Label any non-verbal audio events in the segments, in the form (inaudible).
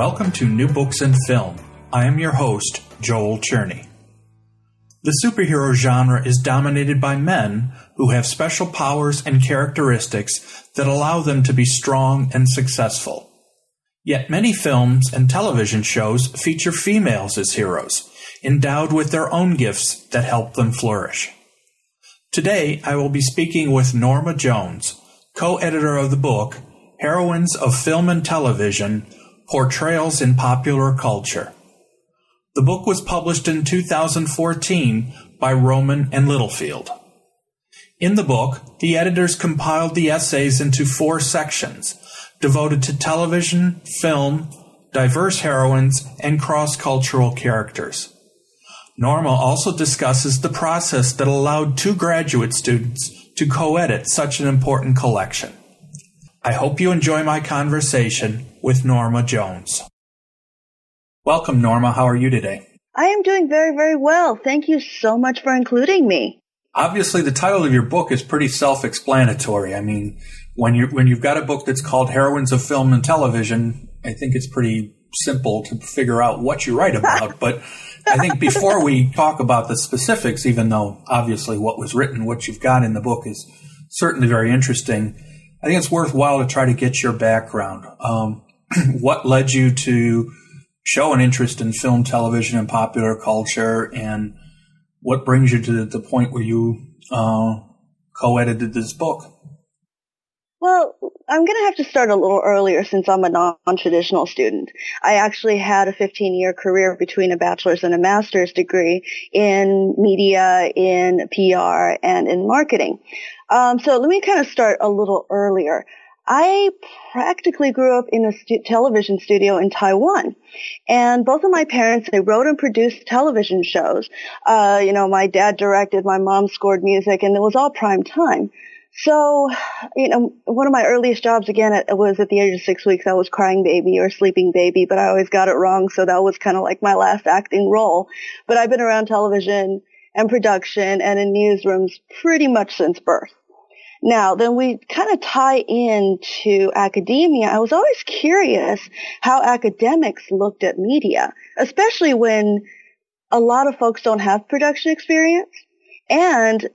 Welcome to New Books and Film. I am your host, Joel Cherney. The superhero genre is dominated by men who have special powers and characteristics that allow them to be strong and successful. Yet many films and television shows feature females as heroes, endowed with their own gifts that help them flourish. Today, I will be speaking with Norma Jones, co-editor of the book Heroines of Film and Television Portrayals in Popular Culture. The book was published in 2014 by Rowman and Littlefield. In the book, the editors compiled the essays into four sections devoted to television, film, diverse heroines, and cross cultural characters. Norma also discusses the process that allowed two graduate students to co edit such an important collection. I hope you enjoy my conversation with Norma Jones. Welcome, Norma. How are you today? I am doing very, very well. Thank you so much for including me. Obviously, the title of your book is pretty self-explanatory. I mean, when you when you've got a book that's called Heroines of Film and Television, I think it's pretty simple to figure out what you write about. but I think before we talk about the specifics, even though obviously what was written, what you've got in the book is certainly very interesting. I think it's worthwhile to try to get your background. Um, (clears throat) what led you to show an interest in film, television, and popular culture, and what brings you to the point where you uh, co-edited this book? Well, I'm going to have to start a little earlier since I'm a non-traditional student. I actually had a 15-year career between a bachelor's and a master's degree in media, in PR, and in marketing. Um, so let me kind of start a little earlier. I practically grew up in a stu- television studio in Taiwan. And both of my parents, they wrote and produced television shows. Uh, you know, my dad directed, my mom scored music, and it was all prime time. So, you know, one of my earliest jobs again it was at the age of six weeks. I was crying baby or sleeping baby, but I always got it wrong. So that was kind of like my last acting role. But I've been around television and production and in newsrooms pretty much since birth. Now, then we kind of tie into academia. I was always curious how academics looked at media, especially when a lot of folks don't have production experience. And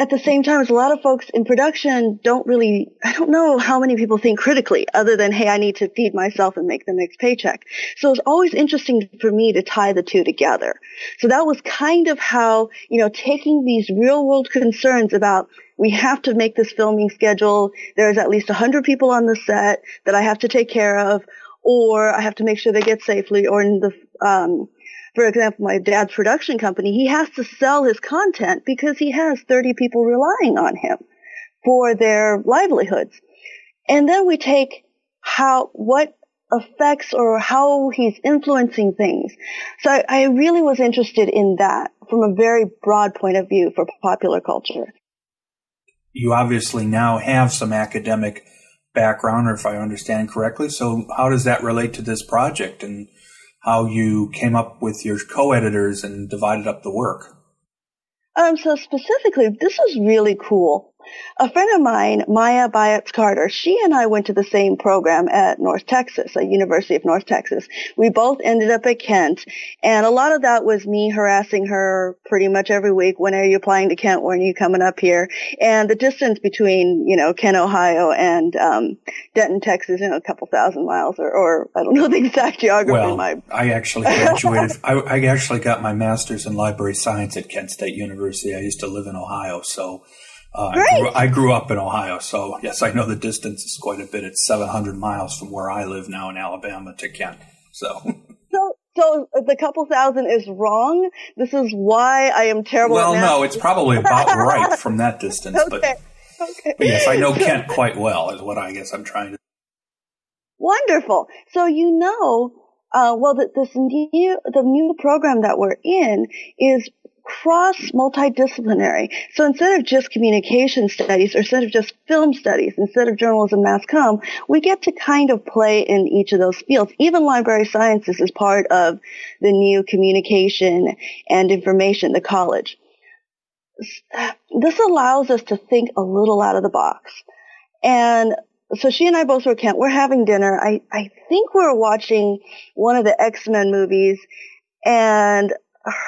at the same time, as a lot of folks in production don't really, I don't know how many people think critically other than, hey, I need to feed myself and make the next paycheck. So it's always interesting for me to tie the two together. So that was kind of how, you know, taking these real world concerns about we have to make this filming schedule. There's at least 100 people on the set that I have to take care of, or I have to make sure they get safely, or in the, um, for example, my dad's production company, he has to sell his content because he has 30 people relying on him for their livelihoods. And then we take how, what effects or how he's influencing things. So I, I really was interested in that from a very broad point of view for popular culture you obviously now have some academic background, or if I understand correctly. So, how does that relate to this project and how you came up with your co editors and divided up the work? Um, so specifically, this was really cool a friend of mine, Maja Bajac-Carter, she and I went to the same program at North Texas, at University of North Texas. We both ended up at Kent, and a lot of that was me harassing her pretty much every week. When are you applying to Kent? When are you coming up here? And the distance between, you know, Kent, Ohio and um, Denton, Texas, you know, a couple thousand miles, or, or I don't know the exact geography. Well, my... I actually graduated. I, I actually got my master's in library science at Kent State University. I used to live in Ohio, so uh, I, grew, I, grew, up in Ohio, so yes, I know the distance is quite a bit. It's 700 miles from where I live now in Alabama to Kent. So. So, so the couple thousand is wrong. This is why I am terrible. Well, no, it's probably about (laughs) right from that distance. okay. But, okay. but yes, I know Kent quite well. Is what I guess I'm trying to. Wonderful. So you know, uh, well, that this new the new program that we're in is cross multidisciplinary. So instead of just communication studies, or instead of just film studies, instead of journalism, mass com, we get to kind of play in each of those fields. Even library sciences is part of the new communication and information, the college. This allows us to think a little out of the box. And so she and I both were Kent. We're having dinner. I, I think we we're watching one of the X-Men movies and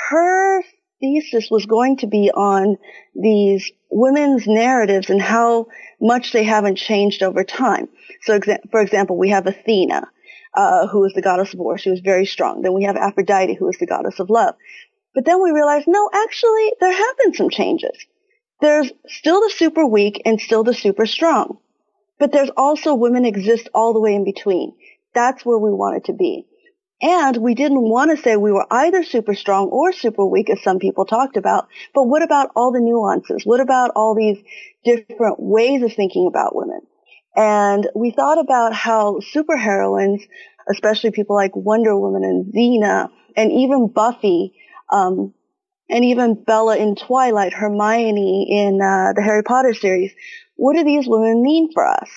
her thesis was going to be on these women's narratives and how much they haven't changed over time. So, for example, we have Athena, uh, who is the goddess of war. She was very strong. Then we have Aphrodite, who is the goddess of love. But then we realized, no, actually, there have been some changes. There's still the super weak and still the super strong. But there's also women exist all the way in between. That's where we wanted to be. And we didn't want to say we were either super strong or super weak, as some people talked about. But what about all the nuances? What about all these different ways of thinking about women? And we thought about how superheroines, especially people like Wonder Woman and Xena, and even Buffy, um, and even Bella in Twilight, Hermione in uh, the Harry Potter series, what do these women mean for us?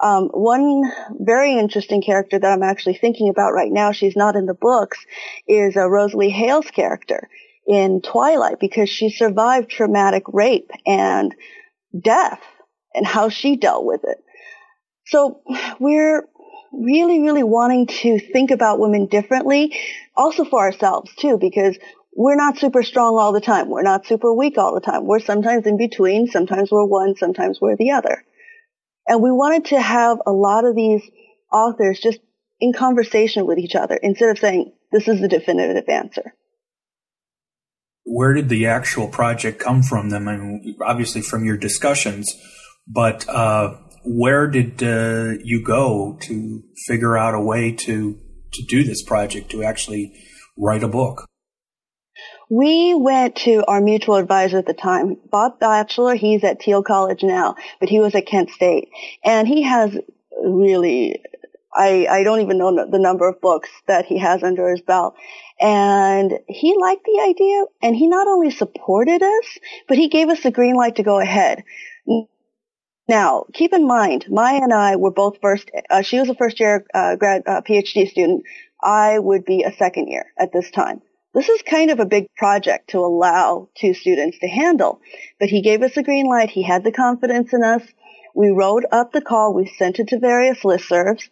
Um, one very interesting character that I'm actually thinking about right now, she's not in the books, is uh, Rosalie Hale's character in Twilight because she survived traumatic rape and death and how she dealt with it. So we're really, really wanting to think about women differently, also for ourselves too, because we're not super strong all the time. We're not super weak all the time. We're sometimes in between. Sometimes we're one. Sometimes we're the other. And we wanted to have a lot of these authors just in conversation with each other instead of saying, this is the definitive answer. Where did the actual project come from then? I mean, obviously from your discussions, but uh, where did uh, you go to figure out a way to to do this project to actually write a book? We went to our mutual advisor at the time, Bob Batchelor. He's at Thiel College now, but he was at Kent State. And he has really, I, I don't even know the number of books that he has under his belt. And he liked the idea and he not only supported us, but he gave us the green light to go ahead. Now, keep in mind, Maja and I were both first, uh, she was a first year uh, grad, uh, PhD student. I would be a second year at this time. This is kind of a big project to allow two students to handle, but he gave us a green light. He had the confidence in us. We wrote up the call. We sent it to various listservs.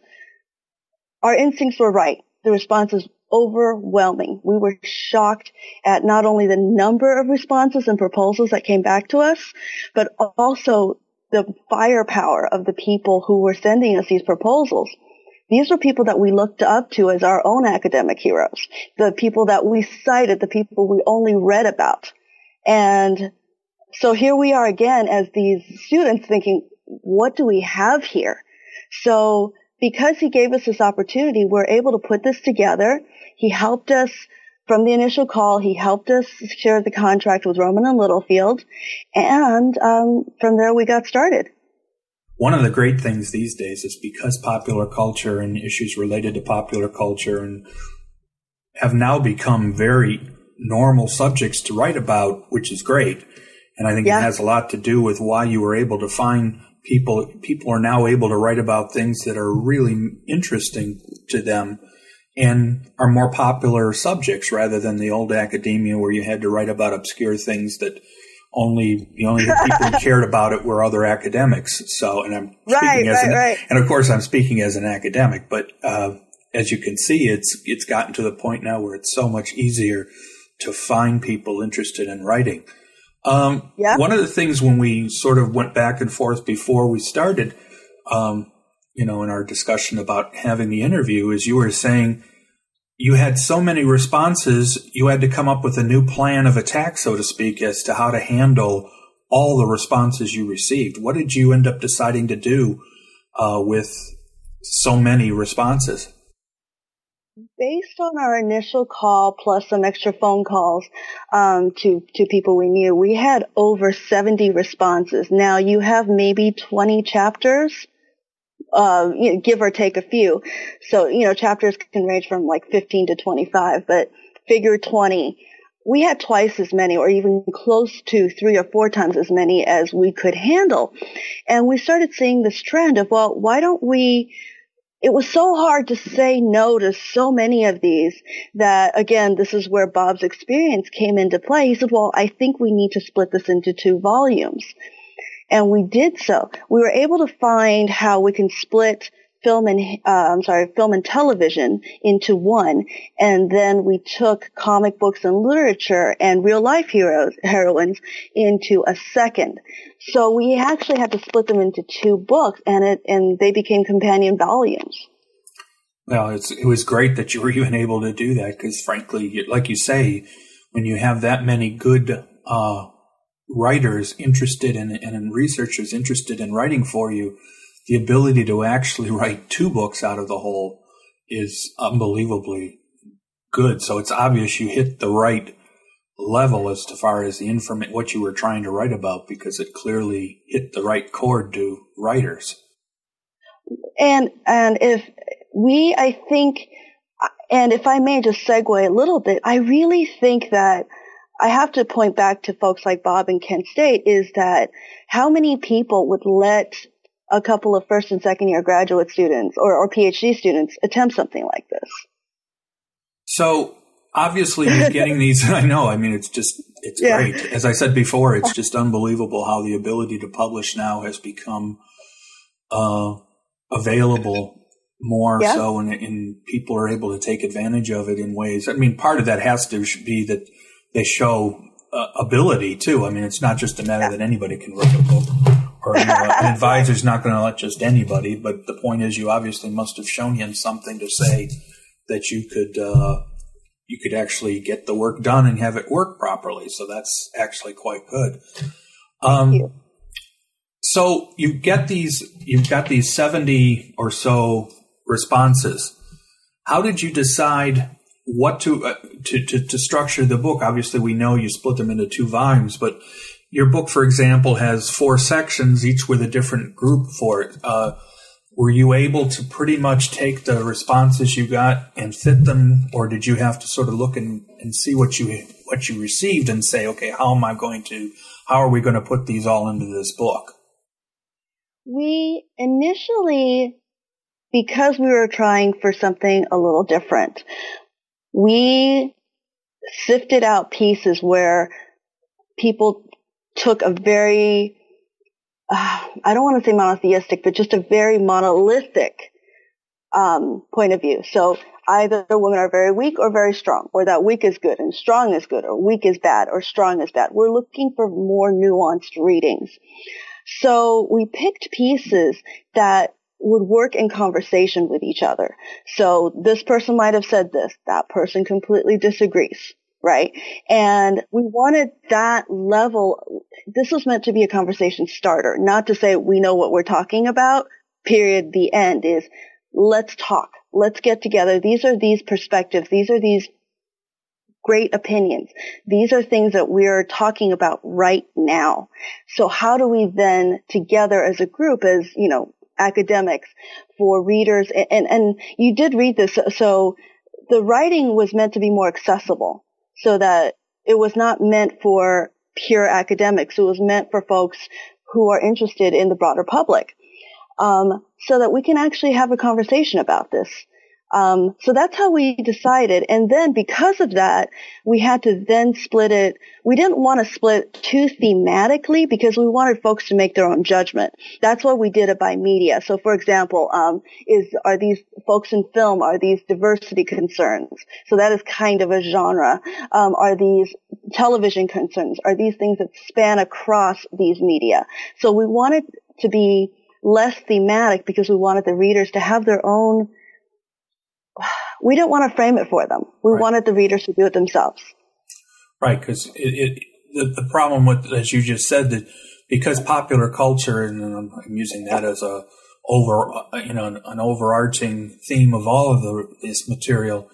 Our instincts were right. The response was overwhelming. We were shocked at not only the number of responses and proposals that came back to us, but also the firepower of the people who were sending us these proposals. These were people that we looked up to as our own academic heroes, the people that we cited, the people we only read about. And so here we are again as these students thinking, what do we have here? So because he gave us this opportunity, we're able to put this together. He helped us from the initial call. He helped us secure the contract with Rowman and Littlefield. And um, from there we got started. One of the great things these days is because popular culture and issues related to popular culture and have now become very normal subjects to write about, which is great. And I think yeah. it has a lot to do with why you were able to find people. People are now able to write about things that are really interesting to them and are more popular subjects rather than the old academia where you had to write about obscure things that only the only people who cared about it were other academics. So, and I'm speaking right, as right, an, right. and of course I'm speaking as an academic, but uh, as you can see, it's it's gotten to the point now where it's so much easier to find people interested in writing. Um, yeah. One of the things when we sort of went back and forth before we started, um, you know, in our discussion about having the interview, is you were saying you had so many responses, you had to come up with a new plan of attack, so to speak, as to how to handle all the responses you received. What did you end up deciding to do uh, with so many responses? Based on our initial call plus some extra phone calls um, to to people we knew, we had over 70 responses. Now you have maybe 20 chapters uh, you know, give or take a few. So, you know, chapters can range from like 15 to 25, but figure 20. We had twice as many or even close to three or four times as many as we could handle. And we started seeing this trend of, well, why don't we it was so hard to say no to so many of these that again, this is where Bob's experience came into play. He said, well, I think we need to split this into two volumes. And we did so. We were able to find how we can split film and uh, I'm sorry, film and television into one, and then we took comic books and literature and real life heroes heroines into a second. So we actually had to split them into two books, and it and they became companion volumes. Well, it was great that you were (laughs) even able to do that because, frankly, like you say, when you have that many good uh, writers interested in and researchers interested in writing for you, the ability to actually (laughs) write two books out of the whole is unbelievably good. So it's obvious you hit the right level as to far as the inform what you were trying to write about because it clearly hit the right chord to writers. And and if we, I think, and if I may just segue a little bit, I really think that I have to point back to folks like Bob and Kent State is that how many people would let a couple of first and second year graduate students or, or PhD students attempt something like this. So obviously you're getting these. (laughs) I know. I mean, it's just, it's yeah. great. As I said before, it's just unbelievable how the ability to publish now has become, uh, available more yeah. so and, and people are able to take advantage of it in ways. I mean, part of that has to be that they show uh, ability too. I mean, it's not just a matter that anybody can write a book or you (laughs) know, an advisor's not going to let just anybody. But the point is, you obviously must have shown him something to say that you could uh, you could actually get the work done and have it work properly. So that's actually quite good. Um. So you get these, you've got these seventy or so responses. How did you decide what to, uh, to, to to structure the book? Obviously, we know you split them into two volumes, but your book, for example, has four sections, each with a different group for it. Uh, were you able to pretty much take the responses you got and fit them, or did you have to sort of look and, and see what you what you received and say, okay, how am I going to, how are we going to put these all into this book? We initially, because we were trying for something a little different, we sifted out pieces where people took a very, uh, I don't want to say monotheistic, but just a very monolithic um, point of view. So either the women are very weak or very strong, or that weak is good and strong is good, or weak is bad or strong is bad. We're looking for more nuanced readings. So we picked pieces that would work in conversation with each other. So this person might have said this, that person completely disagrees right? And we wanted that level. This was meant to be a conversation starter, not to say we know what we're talking about. Period. The end is let's talk. Let's get together. These are these perspectives. These are these great opinions. These are things that we're talking about right now. So how do we then together as a group, as, you know, academics for readers and, and, and you did read this. So the writing was meant to be more accessible so that it was not meant for pure academics. It was meant for folks who are interested in the broader public. Um, so that we can actually have a conversation about this. Um, so that's how we decided. And then because of that, we had to then split it. We didn't want to split too thematically because we wanted folks to make their own judgment. That's why we did it by media. So for example, um, is, are these folks in film, are these diversity concerns? So that is kind of a genre. Um, are these television concerns? Are these things that span across these media? So we wanted to be less thematic because we wanted the readers to have their own we don't want to frame it for them. We right. wanted the readers to do it themselves. Right, because it, it, the, the problem with, as you just said, that because popular culture, and I'm, I'm using that as a over, you know, an, an, overarching theme of all of the, this material,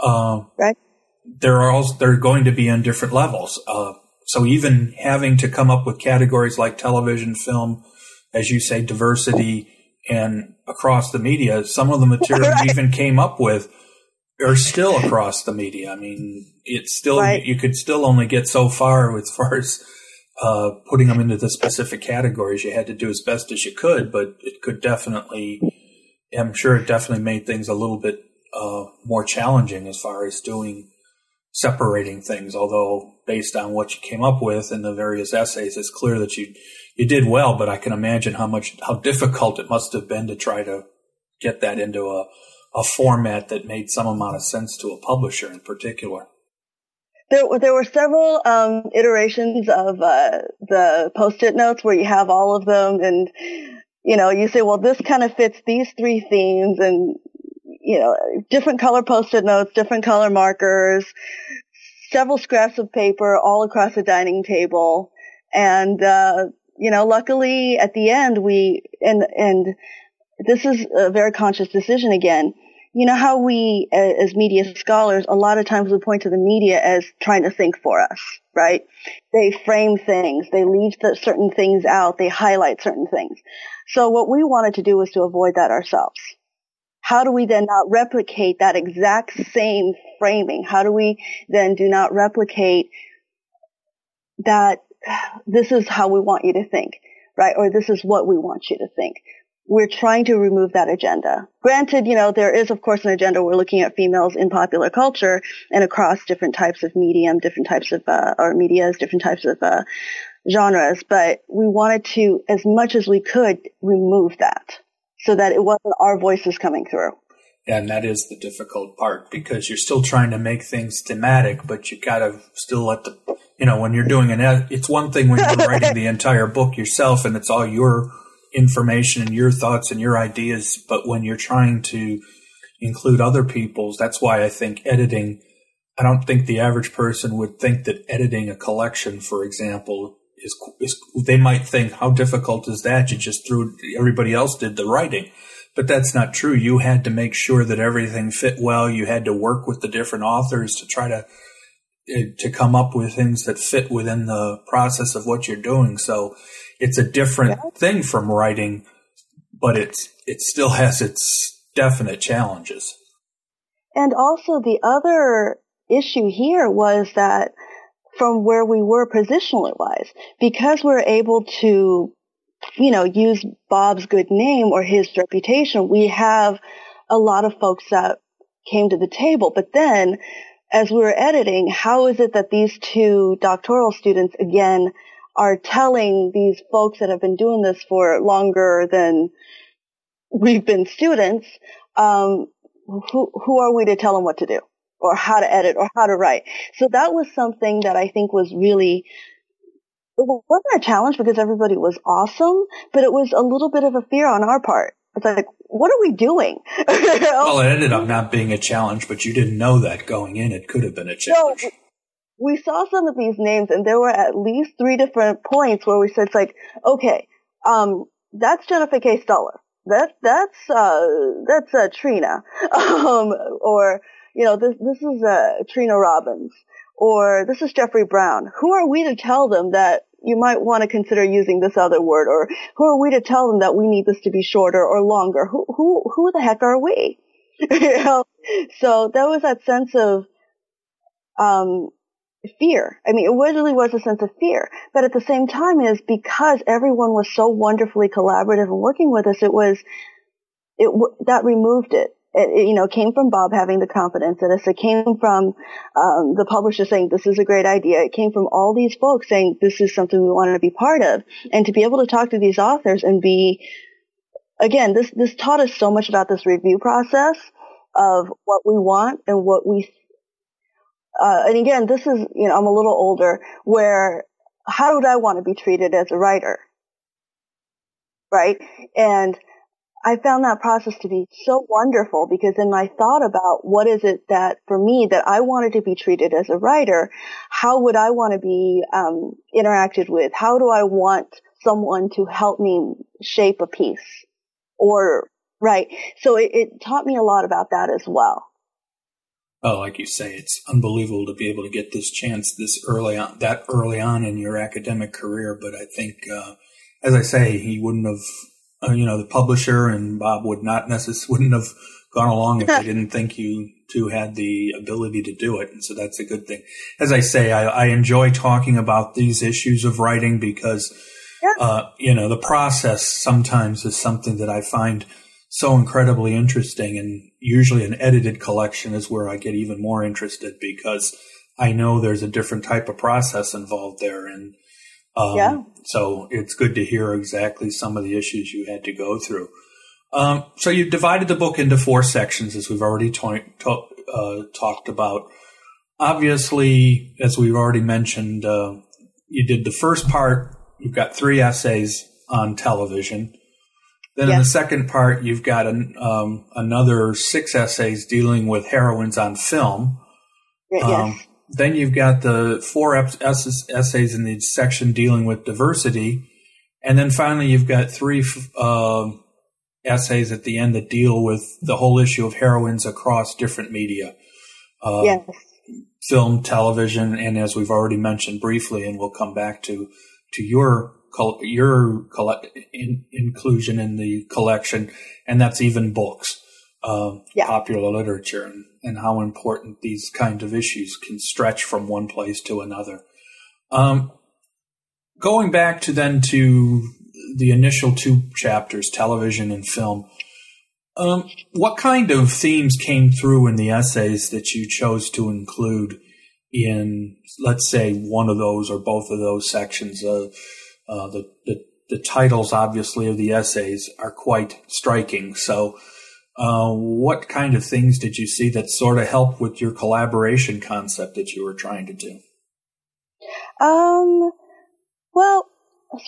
uh, right? There are also, they're going to be on different levels. Uh, so even having to come up with categories like television, film, as you say, diversity, and across the media. Some of the (laughs) material right. even came up with are still across the media. I mean, it's still right. you could still only get so far as (laughs) far as uh, putting them into the specific categories. You had to do as best as you could, but it could definitely. I'm sure it definitely made things a little bit uh, more challenging as far as doing separating things. Although based on what you came up with in the various essays, it's clear that you you did well. But I can imagine how much how difficult it must have been to try to get that into a a format that made some amount of sense to a publisher in particular. There, there were several um, iterations of uh, the post-it notes where you have all of them, and you know, you say, well, this kind of fits these three themes, and you know, different color post-it notes, different color markers, several scraps of paper all across the dining table, and uh, you know, luckily at the end we and and this is a very conscious decision again you know how we uh, as media scholars a lot of times we point to the media as trying to think for us right? They frame things. They leave certain things out. They highlight certain things. So what we wanted to do was to avoid that ourselves. How do we then not replicate that exact same framing? How do we then do not replicate that this is how we want you to think right? Or this is what we want you to think we're trying to remove that agenda. Granted, you know, there is of course an agenda. We're looking at females in popular culture and across different types of medium, different types of, uh, or medias, different types of, uh, genres, but we wanted to, as much as we could, remove that so that it wasn't our voices coming through. And that is the difficult part because you're still trying to make things thematic, but you gotta still let the, you know, when you're doing an, it's one thing when you're writing (laughs) the entire book yourself and it's all your information and your thoughts and your ideas, but when you're trying to include other people's, that's why I think editing, I don't think the average person would think that editing a collection, for example, is, is they might think, how difficult is that? You just threw, everybody else did the writing. But that's not true. You had to make sure that everything fit well. You had to work with the different authors to try to eh, to come up with things that fit within the process of what you're doing. So it's a different yeah. thing from writing, but it's it still has its definite challenges. And also the other issue here was that from where we were positionally wise, because we're able to, you know, use Bob's good name or his reputation, we have a lot of folks that came to the table. But then as we were editing, how is it that these two doctoral students again are telling these folks that have been doing this for longer than we've been students, um, who, who are we to tell them what to do or how to edit or how to write? So that was something that I think was really, it wasn't a challenge because everybody was awesome, but it was a little bit of a fear on our part. It's like, what are we doing? (laughs) well, it ended up not being a challenge, but you didn't know that going in. It could have been a challenge. No, we saw some of these names and there were at least three different points where we said it's like, okay, um, that's Jennifer K. Stuller. That, that's, uh, that's, uh, Trina. (laughs) Um, or, you know, this, this is, uh, Trina Robbins. Or this is Jeffrey Brown. Who are we to tell them that you might want to consider using this other word? Or who are we to tell them that we need this to be shorter or longer? Who, who, who the heck are we? (laughs) you know? So that was that sense of, um, fear. I mean, it really was a sense of fear. But at the same time is because everyone was so wonderfully collaborative and working with us, it was, it, that removed it. It, it, you know, came from Bob having the confidence in us. It came from um, the publisher saying this is a great idea. It came from all these folks saying this is something we want to be part of, and to be able to talk to these authors and be, again, this this taught us so much about this review process of what we want and what we uh, and again, this is, you know, I'm a little older where how would I want to be treated as a writer? Right? And I found that process to be so wonderful because then I thought about what is it that for me that I wanted to be treated as a writer, how would I want to be um, interacted with? How do I want someone to help me shape a piece? Or right, so it, it taught me a lot about that as well oh, like you say, it's unbelievable to be able to get this chance this early on, that early on in your academic career. But I think, uh, as I say, he wouldn't have uh, you know, the publisher and Bob would not necessarily (laughs) wouldn't have gone along if they (laughs) didn't think you two had the ability to do it. And so that's a good thing. As I say, I, I enjoy talking about these issues of writing because, yeah. uh, you know, the process sometimes is something that I find so incredibly interesting. And usually an edited collection is where I get even more interested because I know there's a different type of process involved there. And, um, yeah. so it's good to hear exactly some of the issues you had to go through. Um, so you've divided the book into four sections, as we've already uh, talked about. Obviously, as we've already mentioned, uh, you did the first part. You've got three essays on television. Then yes. in the second part, you've got an, um, another six essays dealing with heroines on film. Yes. Um, then you've got the four essays in the section dealing with diversity. And then finally, you've got three uh, essays at the end that deal with the whole issue of heroines across different media. Uh, yes. Film, television, and as we've already mentioned briefly, and we'll come back to to your your in, inclusion in the collection, and that's even books, uh, yeah. popular literature, and, and, how important these kind of issues can stretch from one place to another. Um, going back to then to the initial two chapters, television and film. Um, what kind of themes came through in the essays that you chose to include in, let's say, one of those or both of those sections? Uh, uh, the, the, the titles, obviously, of the essays are quite striking. So, uh, what kind of things did you see that sort of helped with your collaboration concept that you were trying to do? Um, well,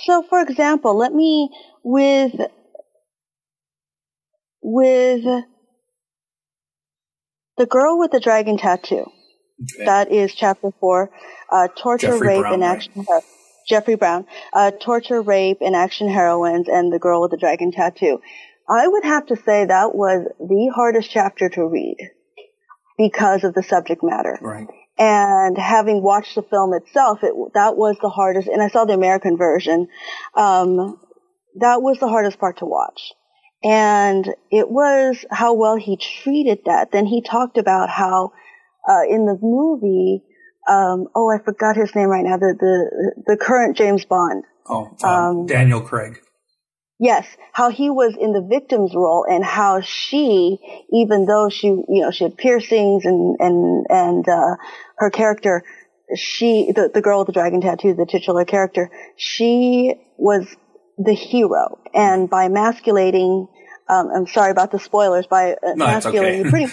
so for example, let me with with the girl with the dragon tattoo. Okay. That is chapter four. Uh, torture, Jeffrey rape, Brown, and action. Right? Jeffrey Brown. Uh, torture, rape, and action heroines, and the girl with the dragon tattoo. I would have to say that was the hardest chapter to read because of the subject matter. Right. And having watched the film itself, it, that was the hardest, and I saw the American version. Um, that was the hardest part to watch. And it was how well he treated that. Then he talked about how, uh, in the movie, um, oh, I forgot his name right now, the, the, the current James Bond. Oh, um, um, Daniel Craig. Yes, how he was in the victim's role and how she, even though she, you know, she had piercings and, and, and, uh, her character, she, the, the girl with the dragon tattoo, the titular character, she was the hero. And by emasculating, um, I'm sorry about the spoilers, by uh, no, emasculating, okay. pretty (laughs)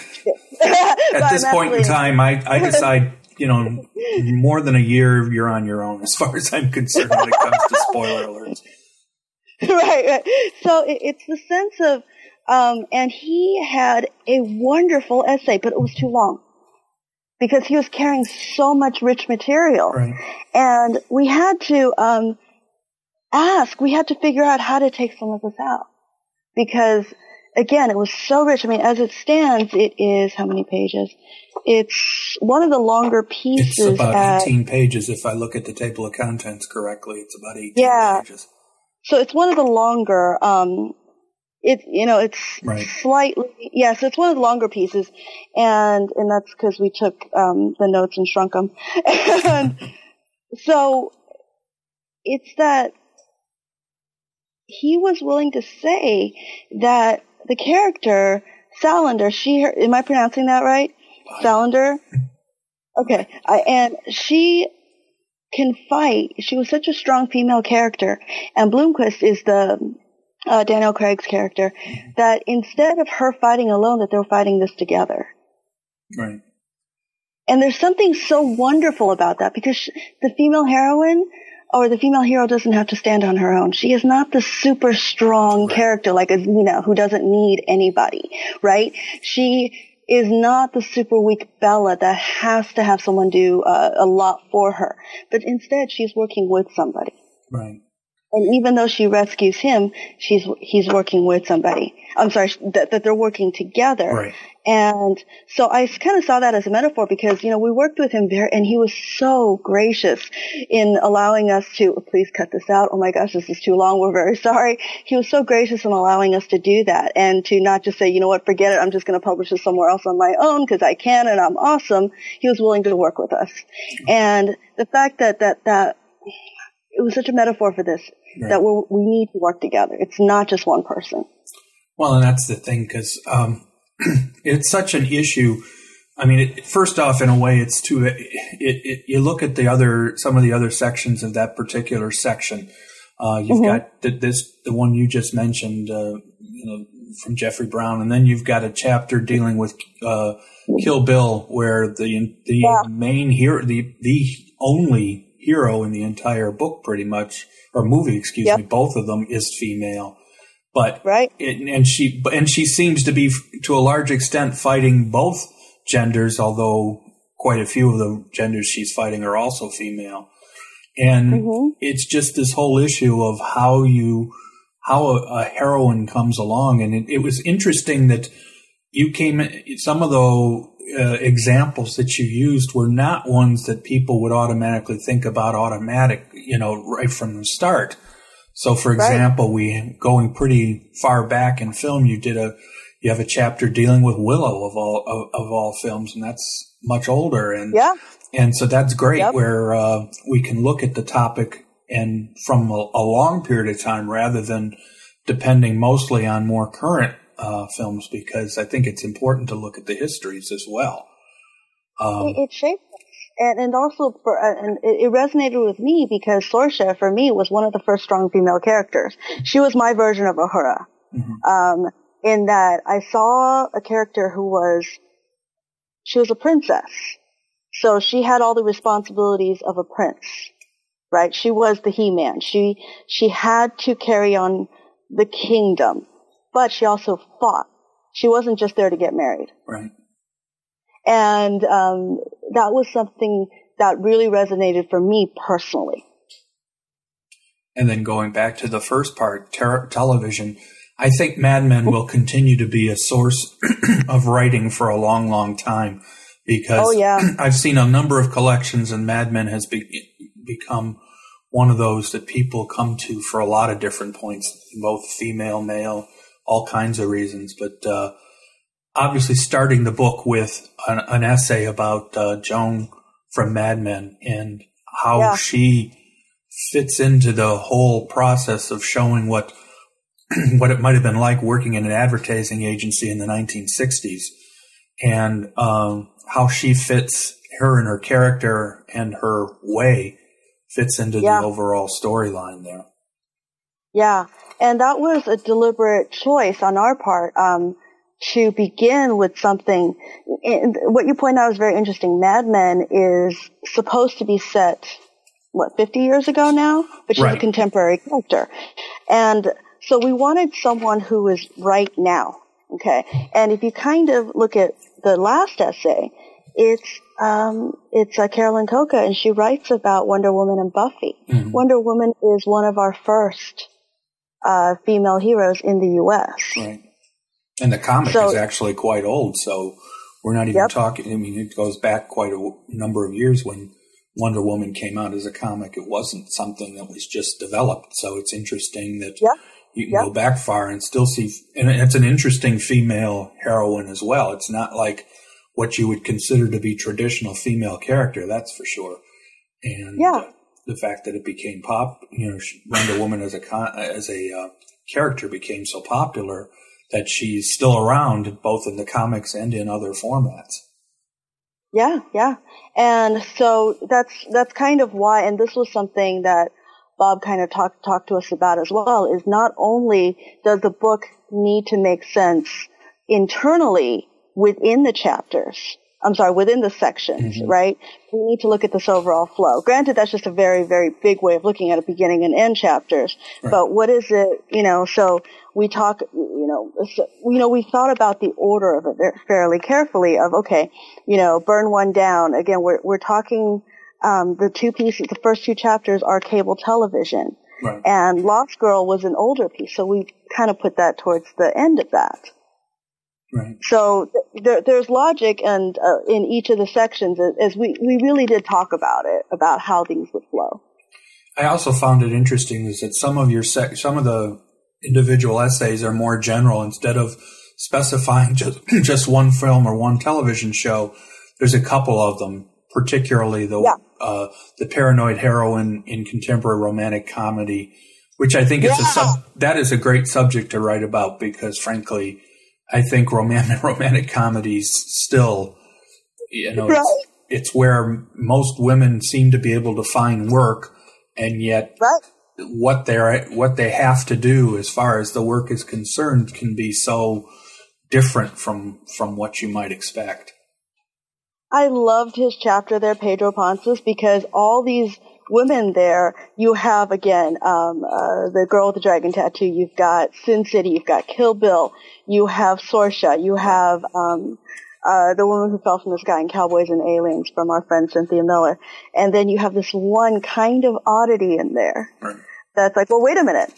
(laughs) At this point in time, I, I (laughs) decide, you know, more than a year, you're on your own as far as I'm concerned when it comes to spoiler alerts. (laughs) right, right. So it, it's the sense of, um, and he had a wonderful essay, but it was too long because he was carrying so much rich material. Right. And we had to, um, ask, we had to figure out how to take some of this out because again, it was so rich. I mean, as it stands, it is how many pages? It's one of the longer pieces. It's about at, 18 pages if I look at the table of contents correctly. It's about 18 yeah. pages. So it's one of the longer, um, it, you know, it's right. slightly, yeah, so it's one of the longer pieces. And, and that's because we took, um, the notes and shrunk them. (laughs) and so it's that he was willing to say that the character, Salander, she, am I pronouncing that right? Salander? Okay. I, and she can fight. She was such a strong female character. And Blomkvist is the uh, Daniel Craig's character that instead of her fighting alone, that they're fighting this together. Right. And there's something so wonderful about that because she, the female heroine or the female hero doesn't have to stand on her own. She is not the super strong right. character like Xena who doesn't need anybody, right? She is not the super weak Bella that has to have someone do uh, a lot for her, but instead she's working with somebody. Right. And even though she rescues him, she's he's working with somebody. I'm sorry that, that they're working together. Right. And so I kind of saw that as a metaphor because, you know, we worked with him there and he was so gracious in allowing us to, please cut this out. Oh my gosh, this is too long. We're very sorry. He was so gracious in allowing us to do that and to not just say, you know what, forget it. I'm just going to publish this somewhere else on my own because I can and I'm awesome. He was willing to work with us. And the fact that, that, that it was such a metaphor for this right. that we we need to work together. It's not just one person. Well, and that's the thing because, um, (clears throat) it's such an issue. I mean, it, first off, in a way, it's too. It, it, you look at the other, some of the other sections of that particular section. Uh, you've mm-hmm. got the, this, the one you just mentioned, uh, you know, from Jeffrey Brown, and then you've got a chapter dealing with uh, Kill Bill, where the the yeah. main hero, the the only hero in the entire book, pretty much, or movie, excuse yep. me, both of them is female. But right, it, and she and she seems to be to a large extent fighting both genders, although quite a few of the genders she's fighting are also female. And mm-hmm. it's just this whole issue of how you how a, a heroine comes along, and it, it, was interesting that you came. Some of the uh, examples that you used were not ones that people would automatically think about automatic, you know, right from the start. So, for example, right. we going pretty far back in film, you did a you have a chapter dealing with Willow of all of, of all films, and that's much older, and yeah, and so that's great yep. where uh, we can look at the topic and from a, a, long period of time rather than depending mostly on more current uh, films because I think it's important to look at the histories as well. Um, it, it shaped and, and also for, uh, and it, resonated with me because Sorsha for me was one of the first strong female characters. She was my version of Uhura. Mm-hmm. Um, in that I saw a character who was, she was a princess. So she had all the responsibilities of a prince, right? She was the He-Man. She, she had to carry on the kingdom, but she also fought. She wasn't just there to get married. Right. And um, that was something that really resonated for me personally. And then going back to the first part, ter- television, I think Mad Men will continue to be a source (clears throat) of writing for a long, long time because oh, yeah. (clears throat) I've seen a number of collections and Mad Men has be- become one of those that people come to for a lot of different points, both female, male, all kinds of reasons. But uh, obviously starting the book with an, an essay about uh, Joan from Mad Men and how yeah. she fits into the whole process of showing what (clears throat) what it might have been like working in an advertising agency in the 1960s and um, how she fits her and her character and her way fits into yeah. the overall storyline there. Yeah, and that was a deliberate choice on our part. Um, to begin with something. what you point out is very interesting. Mad Men is supposed to be set, what, 50 years ago now? But she's right. a contemporary character. And so we wanted someone who is right now. Okay. And if you kind of look at the last essay, it's, um, it's uh, Carolyn Cocca and she writes about Wonder Woman and Buffy. Mm-hmm. Wonder Woman is one of our first, uh, female heroes in the U.S. Right. And the comic so, is actually quite old, so we're not even yep. talking. I mean, it goes back quite a number of years when Wonder Woman came out as a comic. It wasn't something that was just developed. So it's interesting that yep. you can yep. go back far and still see. And it's an interesting female heroine as well. It's not like what you would consider to be traditional female character. That's for sure. And yeah. The fact that it became pop, you know, Wonder Woman as a con- as a uh, character became so popular that she's still around both in the comics and in other formats. Yeah, yeah. And so that's that's kind of why and this was something that Bob kind of talked talked to us about as well is not only does the book need to make sense internally within the chapters, I'm sorry, within the sections, mm-hmm. right? We need to look at this overall flow. Granted, that's just a very, very big way of looking at a beginning and end chapters. Right. But what is it, you know, so we talk, you know, so, you know, we thought about the order of it fairly carefully of, okay, you know, burn one down. Again, we're, we're talking, um, the two pieces, the first two chapters are cable television. Right. And Lost Girl was an older piece, so we kind of put that towards the end of that. Right. So there, there's logic and uh, in each of the sections as we, we really did talk about it, about how things would flow. I also found it interesting is that some of your sec- some of the individual essays are more general instead of specifying (laughs) just just one film or one television show. There's a couple of them, particularly the yeah. uh, the paranoid heroine in contemporary romantic comedy, which I think yeah. is a sub- that is a great subject to write about because, frankly, I think romantic (laughs) romantic comedies still, you know, right. it's, it's where most women seem to be able to find work and yet right. what they're what they have to do as far as the work is concerned can be so different from from what you might expect. I loved his chapter there, Pedro Ponce's, because all these women there, you have again um, uh, the girl with the dragon tattoo. You've got Sin City. You've got Kill Bill. You have Saoirse. You have um, uh, the woman who fell from the sky in Cowboys and Aliens from our friend Cynthia Miller. And then you have this one kind of oddity in there right. that's like, well, wait a minute.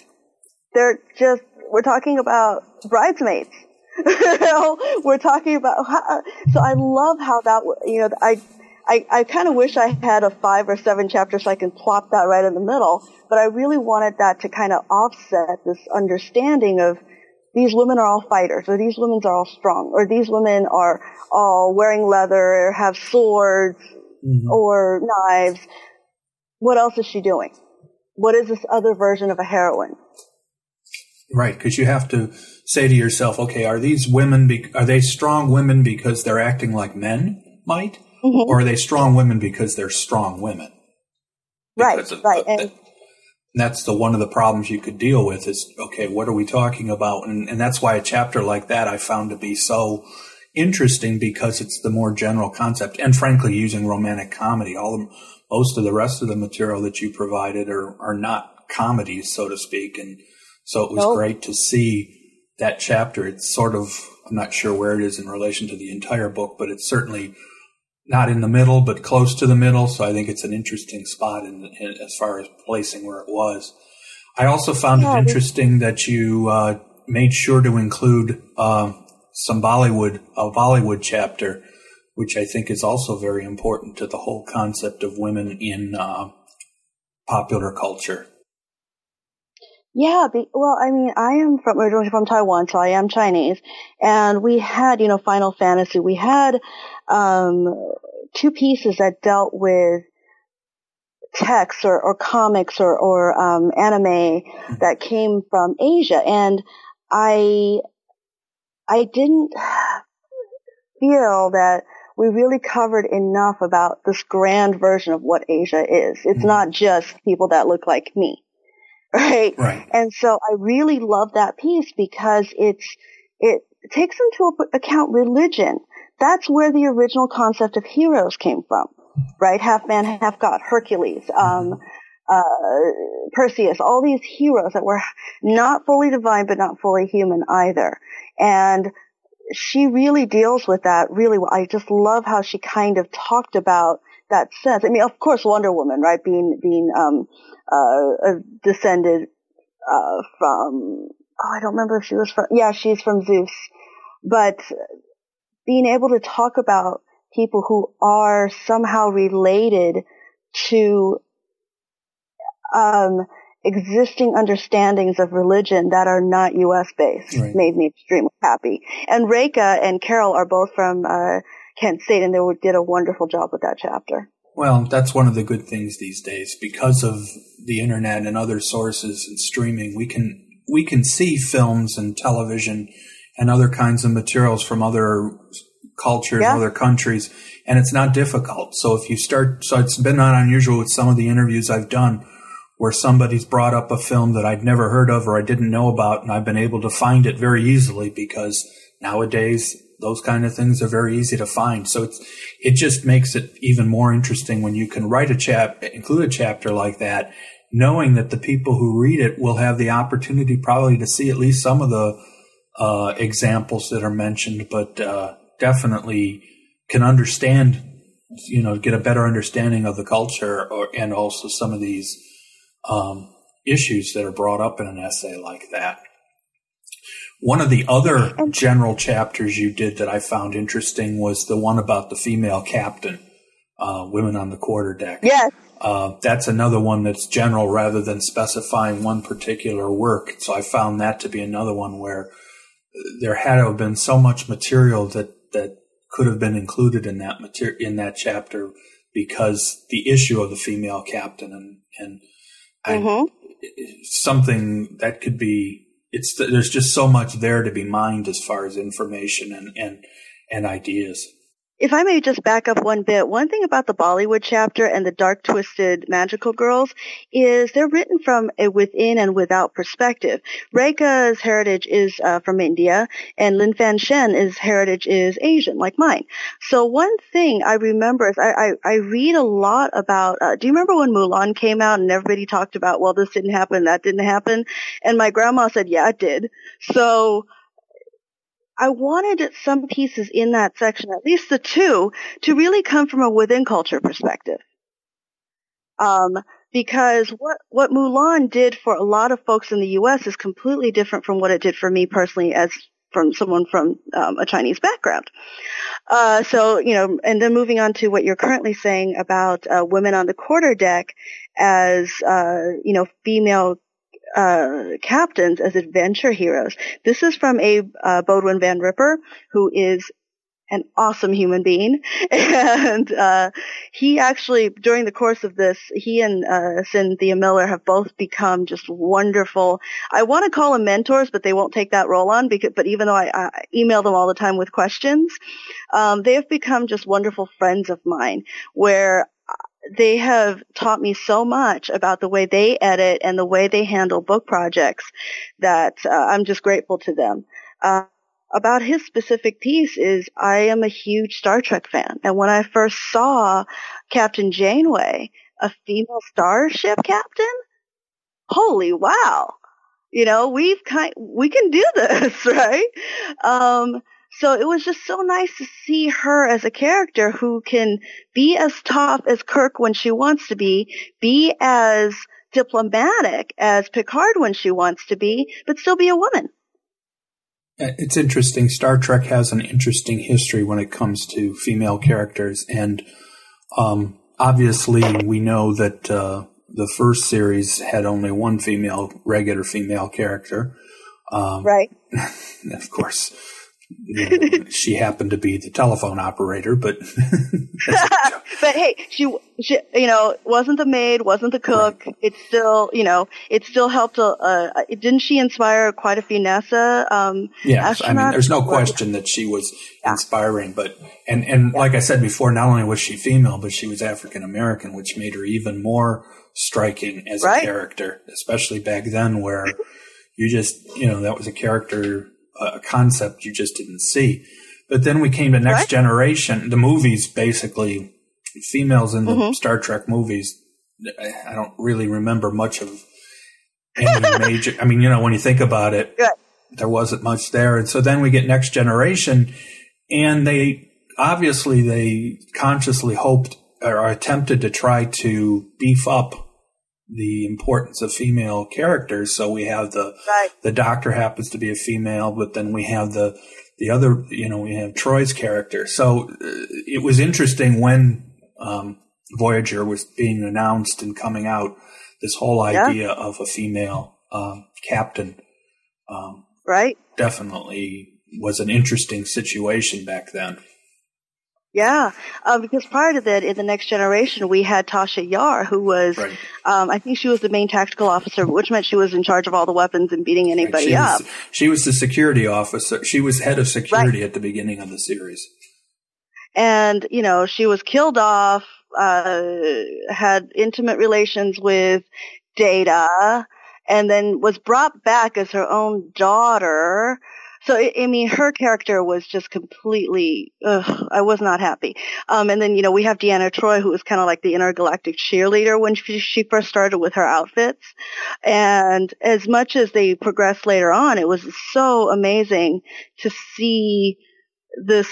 They're just, we're talking about bridesmaids. (laughs) you know, we're talking about, how, so I love how that, you know, I, I, I kind of wish I had a five or seven chapter so I can plop that right in the middle, but I really wanted that to kind of offset this understanding of, these women are all fighters, or these women are all strong, or these women are all wearing leather, or have swords, mm-hmm. or knives. What else is she doing? What is this other version of a heroine? Right, because you have to say to yourself, okay, are these women, be- are they strong women because they're acting like men might? Mm-hmm. Or are they strong women because they're strong women? Because right, of, right. Of, and, that's the one of the problems you could deal with is okay what are we talking about and, and that's why a chapter like that i found to be so interesting because it's the more general concept and frankly using romantic comedy all the, most of the rest of the material that you provided are, are not comedies so to speak and so it was nope. great to see that chapter it's sort of i'm not sure where it is in relation to the entire book but it's certainly not in the middle, but close to the middle. So I think it's an interesting spot in, in as far as placing where it was. I also found yeah, it interesting that you uh, made sure to include uh, some Bollywood, a Bollywood chapter, which I think is also very important to the whole concept of women in uh, popular culture. Yeah, be, well, I mean, I am from originally from Taiwan, so I am Chinese, and we had, you know, Final Fantasy. We had um, two pieces that dealt with texts or, or comics or, or um, anime that came from Asia, and I I didn't feel that we really covered enough about this grand version of what Asia is. It's mm-hmm. not just people that look like me. Right? Right. And so I really love that piece because it's it takes into account religion. That's where the original concept of heroes came from, right? Half man, half god. Hercules, um, uh, Perseus, all these heroes that were not fully divine but not fully human either. And she really deals with that really well. I just love how she kind of talked about that sense. I mean, of course, Wonder Woman, right? Being being um, uh, descended uh, from oh, I don't remember if she was from yeah, she's from Zeus, but being able to talk about people who are somehow related to um, existing understandings of religion that are not U.S. based right. made me extremely happy. And Reka and Carol are both from uh, Kent State, and they did a wonderful job with that chapter. Well, that's one of the good things these days because of the internet and other sources and streaming. We can we can see films and television and other kinds of materials from other cultures, yeah. other countries, and it's not difficult. So if you start, so it's been not unusual with some of the interviews I've done where somebody's brought up a film that I'd never heard of or I didn't know about, and I've been able to find it very easily because nowadays those kind of things are very easy to find. So it's, it just makes it even more interesting when you can write a chap, include a chapter like that, knowing that the people who read it will have the opportunity probably to see at least some of the uh, examples that are mentioned, but uh, definitely can understand, you know, get a better understanding of the culture or, and also some of these um, issues that are brought up in an essay like that. One of the other general chapters you did that I found interesting was the one about the female captain, uh, women on the quarterdeck. Yes. Uh, that's another one that's general rather than specifying one particular work. So I found that to be another one where there had to have been so much material that, that could have been included in that material, in that chapter because the issue of the female captain and, and mm-hmm. something that could be, it's, there's just so much there to be mined as far as information and, and, and ideas. If I may just back up one bit, one thing about the Bollywood chapter and the dark twisted magical girls is they're written from a within and without perspective. Rekha's heritage is uh, from India and Lin Fan Shen's heritage is Asian, like mine. So one thing I remember is I, I, I read a lot about, uh, do you remember when Mulan came out and everybody talked about, well, this didn't happen, that didn't happen? And my grandma said, yeah, it did. So I wanted some pieces in that section, at least the two, to really come from a within culture perspective. Um, because what, what Mulan did for a lot of folks in the U.S. is completely different from what it did for me personally as from someone from um, a Chinese background. Uh, so, you know, and then moving on to what you're currently saying about uh, women on the quarter deck as, uh, you know, female uh, captains as adventure heroes. This is from Abe uh, Bowdoin Van Riper, who is an awesome human being. (laughs) And uh, he actually, during the course of this, he and uh, Cynthia Miller have both become just wonderful. I want to call them mentors, but they won't take that role on. Because, but even though I, I email them all the time with questions, um, they have become just wonderful friends of mine. Where they have taught me so much about the way they edit and the way they handle book projects that uh, I'm just grateful to them. Uh, about his specific piece is I am a huge Star Trek fan. And when I first saw Captain Janeway, a female starship captain, holy wow. You know, we've kind, we can do this, (laughs) right? Um, so it was just so nice to see her as a character who can be as tough as Kirk when she wants to be, be as diplomatic as Picard when she wants to be, but still be a woman. Uh, it's interesting. Star Trek has an interesting history when it comes to female characters, and um, obviously we know that uh, the first series had only one female, regular female character. Um, right. (laughs) of course, she happened to be the telephone operator, but (laughs) (laughs) but hey, she, she you know wasn't the maid, wasn't the cook. Right. It still you know it still helped. Uh, uh, didn't she inspire quite a few NASA? Um, yes, I mean there's no question that she was yeah. inspiring, but and and yeah. like I said before, not only was she female, but she was African American, which made her even more striking as right. a character, especially back then where you just you know that was a character a concept you just didn't see. But then we came to Next? Generation, the movies basically, females in the mm-hmm. Star Trek movies. I don't really remember much of any (laughs) major. I mean, you know, when you think about it, Good. there wasn't much there. And so then we get Next Generation, and they obviously they consciously hoped or attempted to try to beef up the importance of female characters. So we have the right. the doctor happens to be a female, but then we have the the other, you know, we have Troi's character. So uh, it was interesting when um, Voyager was being announced and coming out. This whole idea yeah. of a female um, captain, um, right? Definitely was an interesting situation back then. Yeah, um, because prior to that, in the next generation, we had Tasha Yar, who was, right. um, I think she was the main tactical officer, which meant she was in charge of all the weapons and beating anybody she up. Was, she was the security officer. She was head of security right. at the beginning of the series. And, you know, she was killed off, uh, had intimate relations with Data, and then was brought back as her own daughter so, I mean, her character was just completely, ugh, I was not happy. Um, and then, you know, we have Deanna Troi, who was kind of like the intergalactic cheerleader when she, she first started with her outfits. And as much as they progressed later on, it was so amazing to see this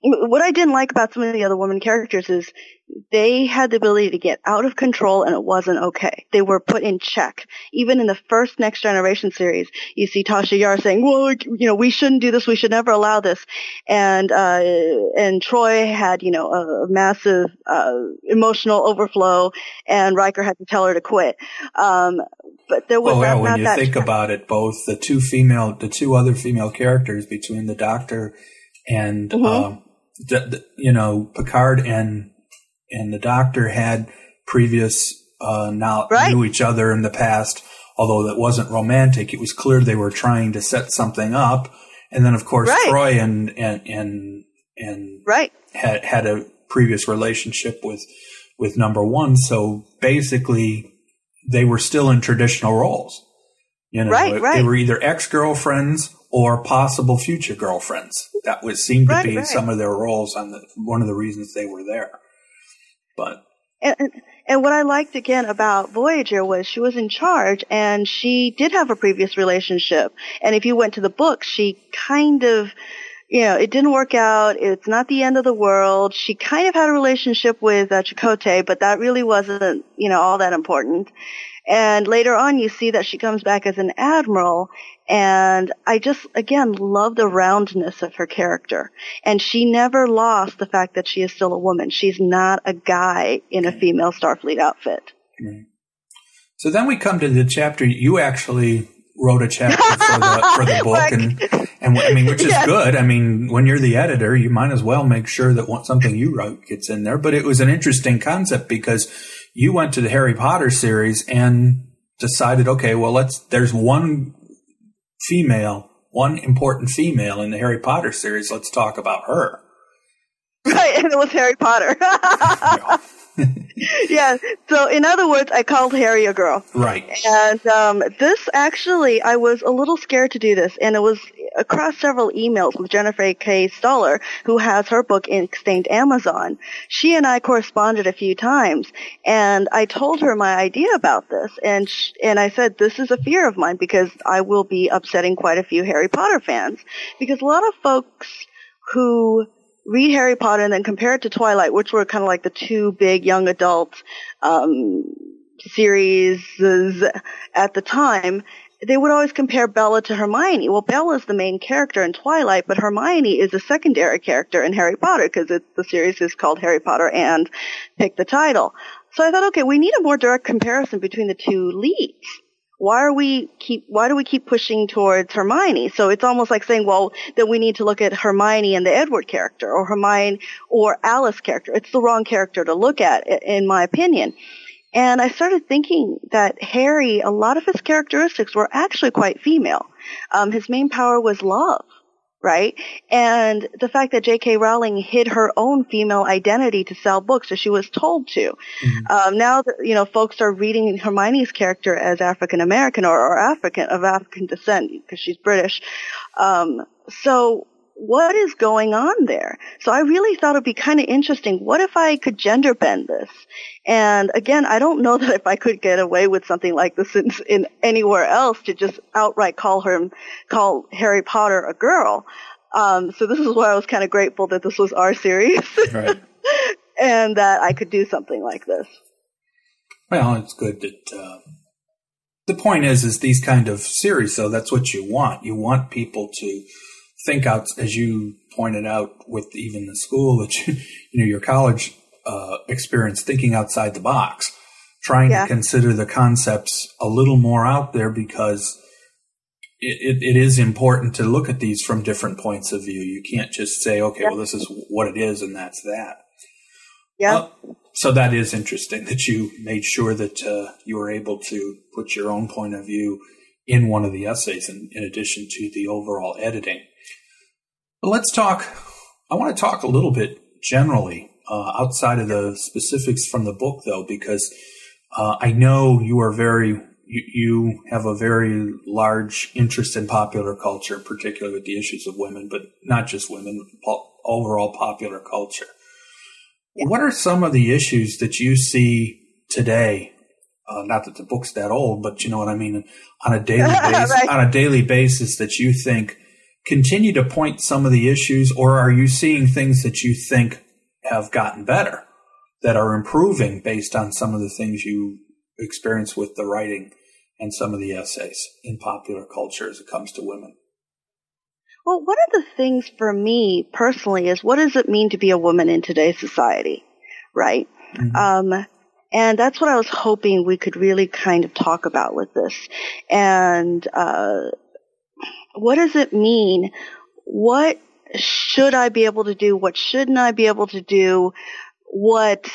what I didn't like about some of the other women characters is they had the ability to get out of control and it wasn't okay. They were put in check. Even in the first Next Generation series, you see Tasha Yar saying, well, you know, we shouldn't do this. We should never allow this. And, uh, and Troi had, you know, a, massive, uh, emotional overflow and Riker had to tell her to quit. Um, but there was well, that, when that, you think check. about it, both the two female, the two other female characters between the Doctor and Mhm. um, the, the, you know Picard and and the Doctor had previous uh, now Right. knew each other in the past. Although that wasn't romantic, it was clear they were trying to set something up. And then, of course, Right. Troi and and and and right. had had a previous relationship with with number one. So basically, they were still in traditional roles. You know, Right, they right. were either ex girlfriends or possible future girlfriends. That was seemed to be right. some of their roles on the one of the reasons they were there. But And, and- and what I liked again about Voyager was she was in charge and she did have a previous relationship. And if you went to the book, she kind of, you know, it didn't work out. It's not the end of the world. She kind of had a relationship with uh, Chakotay, but that really wasn't, you know, all that important. And later on, you see that she comes back as an admiral, and I just, again, love the roundness of her character. And she never lost the fact that she is still a woman. She's not a guy in a female Starfleet outfit. so then we come to the chapter. You actually wrote a chapter for the (laughs) for the book, Right. and and I mean, which is Yes. good. I mean, when you're the editor, you might as well make sure that what, something you wrote gets in there. But it was an interesting concept because you went to the Harry Potter series and decided, okay, well, let's. There's one female, one important female in the Harry Potter series. Let's talk about her. (laughs) Right, and it was Harry Potter. (laughs) (laughs) yeah, so in other words, I called Harry a girl. right. And um, this actually, I was a little scared to do this, and it was across several emails with Jennifer K. Stuller, who has her book Ink-Stained Amazon. She and I corresponded a few times, and I told her my idea about this, and sh- and I said this is a fear of mine because I will be upsetting quite a few Harry Potter fans because a lot of folks who read Harry Potter and then compare it to Twilight, which were kind of like the two big young adult um, series at the time, they would always compare Bella to Hermione. Well, Bella is the main character in Twilight, but Hermione is a secondary character in Harry Potter because the series is called Harry Potter and pick the title. So I thought, okay, we need a more direct comparison between the two leads. Why are we keep, why do we keep pushing towards Hermione? So it's almost like saying, well, then we need to look at Hermione and the Edward character or Hermione or Alice character. It's the wrong character to look at, in my opinion. And I started thinking that Harry, a lot of his characteristics were actually quite female. Um, his main power was love, right? And the fact that J.K. Rowling hid her own female identity to sell books, as she was told to. Um, now that, you know, folks are reading Hermione's character as African American or, or African, of African descent, because she's British. Um, so what is going on there? So I really thought it'd be kind of interesting. What if I could gender bend this? And again, I don't know (laughs) that if I could get away with something like this in, in anywhere else to just outright call her, call Harry Potter a girl. Um, so this is why I was kind of grateful that this was our series (laughs) Right. and that I could do something like this. Well, it's good that uh, the point is, is these kind of series. though. that's what you want. You want people to think out, as you pointed out with even the school that you, (laughs) you know, your college uh, experience, thinking outside the box, trying Yeah. to consider the concepts a little more out there because it, it, it is important to look at these from different points of view. You can't just say, okay, well, this is what it is, and that's that. Yeah. Uh, so that is interesting that you made sure that uh, you were able to put your own point of view in one of the essays, in, in addition to the overall editing. But let's talk. I want to talk a little bit generally uh, outside of the specifics from the book, though, because uh, I know you are very. You, you have a very large interest in popular culture, particularly with the issues of women, but not just women, po- overall popular culture. What are some of the issues that you see today? Uh, not that the book's that old, but you know what I mean. On a daily basis, (laughs) Right. on a daily basis, that you think continue to point some of the issues, or are you seeing things that you think have gotten better, that are improving based on some of the things you experience with the writing and some of the essays in popular culture as it comes to women? Well, one of the things for me personally is what does it mean to be a woman in today's society, right? Mm-hmm. Um, and that's what I was hoping we could really kind of talk about with this. And uh, what does it mean? What should I be able to do? What shouldn't I be able to do? What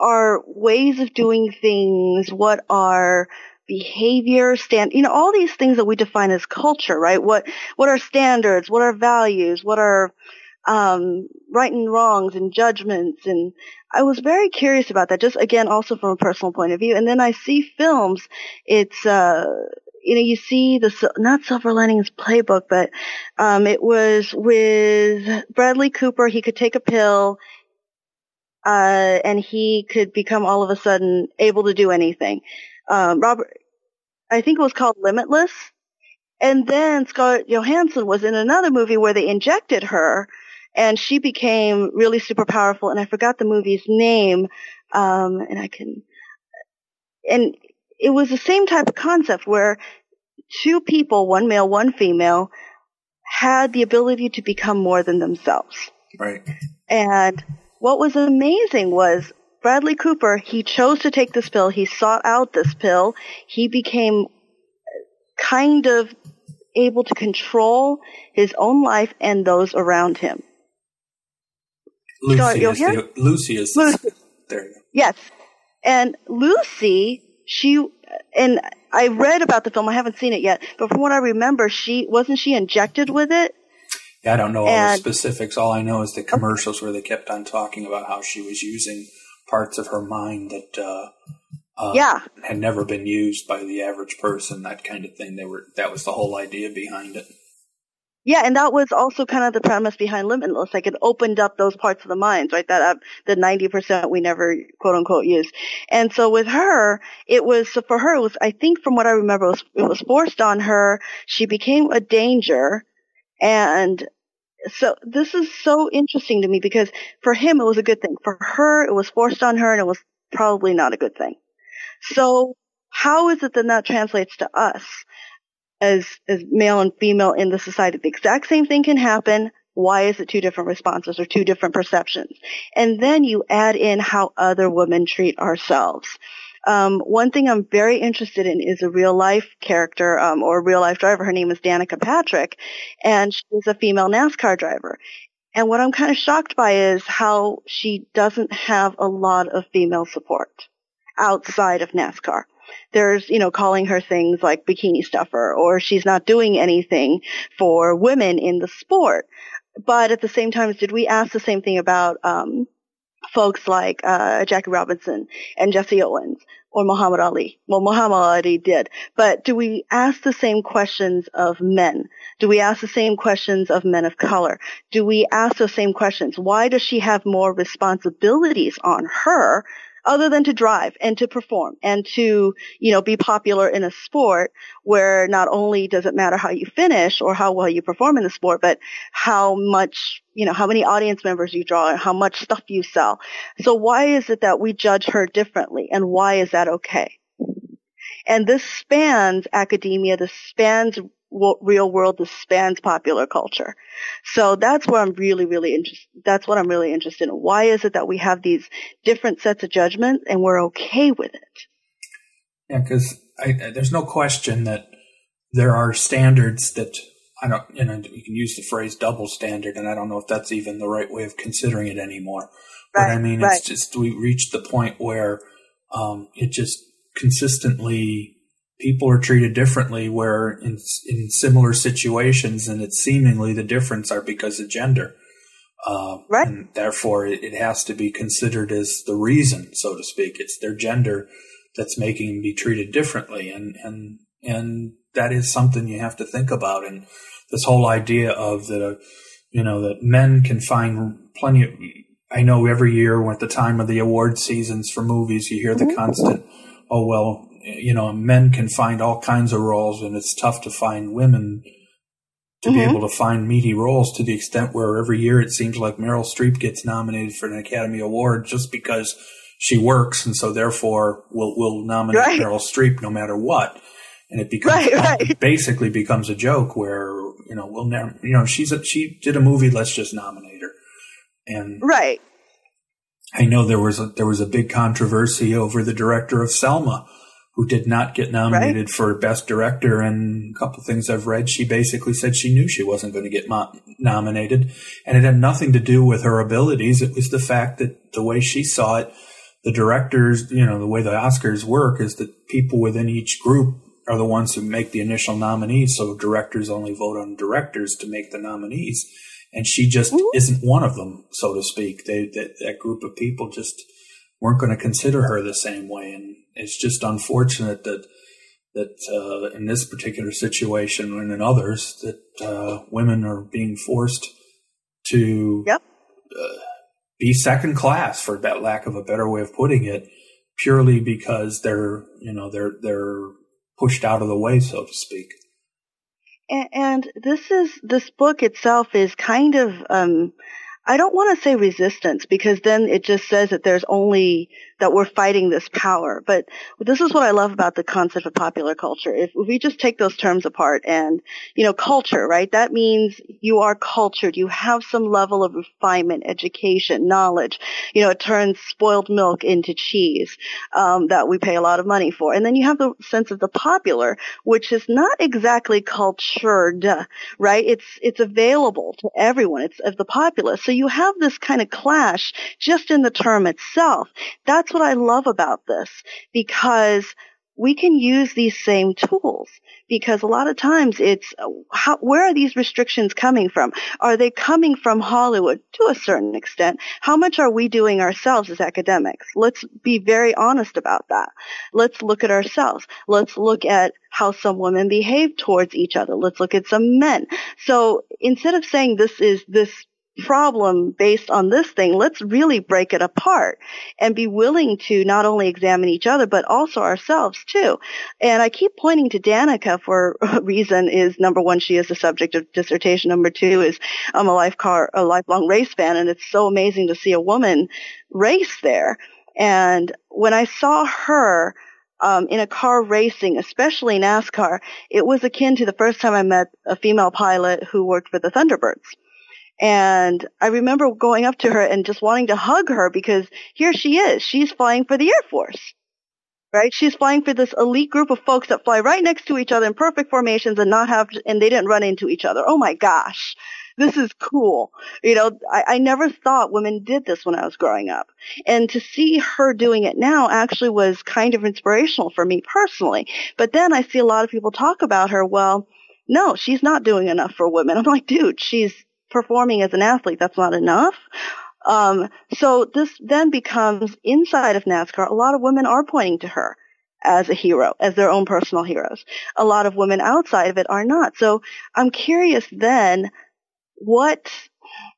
are ways of doing things? What are behavior stand you know all these things that we define as culture right what what are standards what are values what are um, right and wrongs and judgments and I was very curious about that just again also from a personal point of view and then I see films it's uh you know you see the not silver linings playbook but um it was with Bradley Cooper he could take a pill uh and he could become all of a sudden able to do anything um Robert I think it was called Limitless and then Scarlett Johansson was in another movie where they injected her and she became really super powerful. And I forgot the movie's name, um, and I can, and it was the same type of concept where two people, one male, one female, had the ability to become more than themselves. Right. And what was amazing was Bradley Cooper, he chose to take this pill. He sought out this pill. He became kind of able to control his own life and those around him. Lucy is the, Lucy is Lucy. there. Yes, and Lucy, she and I read about the film. I haven't seen it yet, but from what I remember, she wasn't she injected with it. Yeah, I don't know all the specifics. All I know is the commercials where they kept on talking about how she was using parts of her mind that uh, uh, yeah had never been used by the average person. That kind of thing. They were that was the whole idea behind it. Yeah, and that was also kind of the premise behind Limitless. Like it opened up those parts of the minds, right? That uh, the ninety percent we never quote unquote use. And so with her, it was for her. It was I think from what I remember, it was, it was forced on her. She became a danger, and so this is so interesting to me because for him it was a good thing. For her, it was forced on her, and it was probably not a good thing. So how is it then that translates to us? As, as male and female in the society. The exact same thing can happen. Why is it two different responses or two different perceptions? And then you add in how other women treat ourselves. Um, one thing I'm very interested in is a real life character um, or real life driver. Her name is Danica Patrick, and she's a female NASCAR driver. And what I'm kind of shocked by is how she doesn't have a lot of female support outside of NASCAR there's, you know, calling her things like bikini stuffer or she's not doing anything for women in the sport. But at the same time, did we ask the same thing about, um, folks like, uh, Jackie Robinson and Jesse Owens or Muhammad Ali? Well, Muhammad Ali did. But do we ask the same questions of men? Do we ask the same questions of men of color? Do we ask the same questions? Why does she have more responsibilities on her other than to drive and to perform and to, you know, be popular in a sport where not only does it matter how you finish or how well you perform in the sport, but how much, you know, how many audience members you draw and how much stuff you sell. So why is it that we judge her differently and why is that okay? And this spans academia, this spans real world this spans popular culture. So that's where I'm really, really interested. That's what I'm really interested in. Why is it that we have these different sets of judgments and we're okay with it? Yeah, because there's no question that there are standards that I don't, you know, you can use the phrase double standard, and I don't know if that's even the right way of considering it anymore. Right, but I mean, right. it's just we reached the point where um, it just consistently people are treated differently where in, in similar situations and it's seemingly the difference are because of gender. Uh, right. And therefore it, it, has to be considered as the reason, so to speak. It's their gender that's making them be treated differently. And, and, and that is something you have to think about. And this whole idea of that, uh, you know, that men can find plenty of, I know every year at the time of the award seasons for movies, you hear the mm-hmm. constant, oh, well, you know, men can find all kinds of roles, and it's tough to find women to mm-hmm. be able to find meaty roles to the extent where every year it seems like Meryl Streep gets nominated for an Academy Award just because she works, and so therefore we'll we'll nominate right. Meryl Streep no matter what. And it becomes right, right. basically becomes a joke where you know we'll never you know she's a, she did a movie let's just nominate her and right I know there was a there was a big controversy over the director of Selma who did not get nominated right. for best director and a couple of things I've read she basically said she knew she wasn't going to get mo- nominated and it had nothing to do with her abilities it was the fact that the way she saw it the directors you know the way the Oscars work is that people within each group are the ones who make the initial nominees so directors only vote on directors to make the nominees and she just isn't one of them, so to speak. They that, that group of people just weren't going to consider her the same way, and it's just unfortunate that that uh, in this particular situation and in others that uh, women are being forced to yep. uh, be second class, for that lack of a better way of putting it, purely because they're you know they're they're pushed out of the way, so to speak and this is this book itself is kind of um, I don't want to say resistance because then it just says that there's only that we're fighting this power. But this is what I love about the concept of popular culture. If, we just take those terms apart and, you know, culture, right? That means you are cultured. You have some level of refinement, education, knowledge. You know, it turns spoiled milk into cheese, um, that we pay a lot of money for. And then you have the sense of the popular, which is not exactly cultured, right? It's, it's available to everyone. It's of the populace. So you have this kind of clash just in the term itself. That's what I love about this because we can use these same tools because a lot of times it's how, where are these restrictions coming from? Are they coming from Hollywood to a certain extent? How much are we doing ourselves as academics? Let's be very honest about that. Let's look at ourselves. Let's look at how some women behave towards each other. Let's look at some men. So instead of saying this is this problem based on this thing, let's really break it apart and be willing to not only examine each other, but also ourselves too. And I keep pointing to Danica for a (laughs) reason is number one, she is the subject of dissertation. Number two is I'm a life car, a lifelong race fan and it's so amazing to see a woman race there. And when I saw her, um, in a car racing, especially NASCAR, it was akin to the first time I met a female pilot who worked for the Thunderbirds and I remember going up to her and just wanting to hug her because here she is. She's flying for the Air Force. Right? She's flying for this elite group of folks that fly right next to each other in perfect formations and not have, and they didn't run into each other. Oh my gosh. This is cool. You know, I, I never thought women did this when I was growing up. And to see her doing it now actually was kind of inspirational for me personally. But then I see a lot of people talk about her, well, no, she's not doing enough for women. I'm like, dude, she's performing as an athlete. That's not enough. Um, so this then becomes inside of NASCAR. A lot of women are pointing to her as a hero, as their own personal heroes. A lot of women outside of it are not. So I'm curious then, what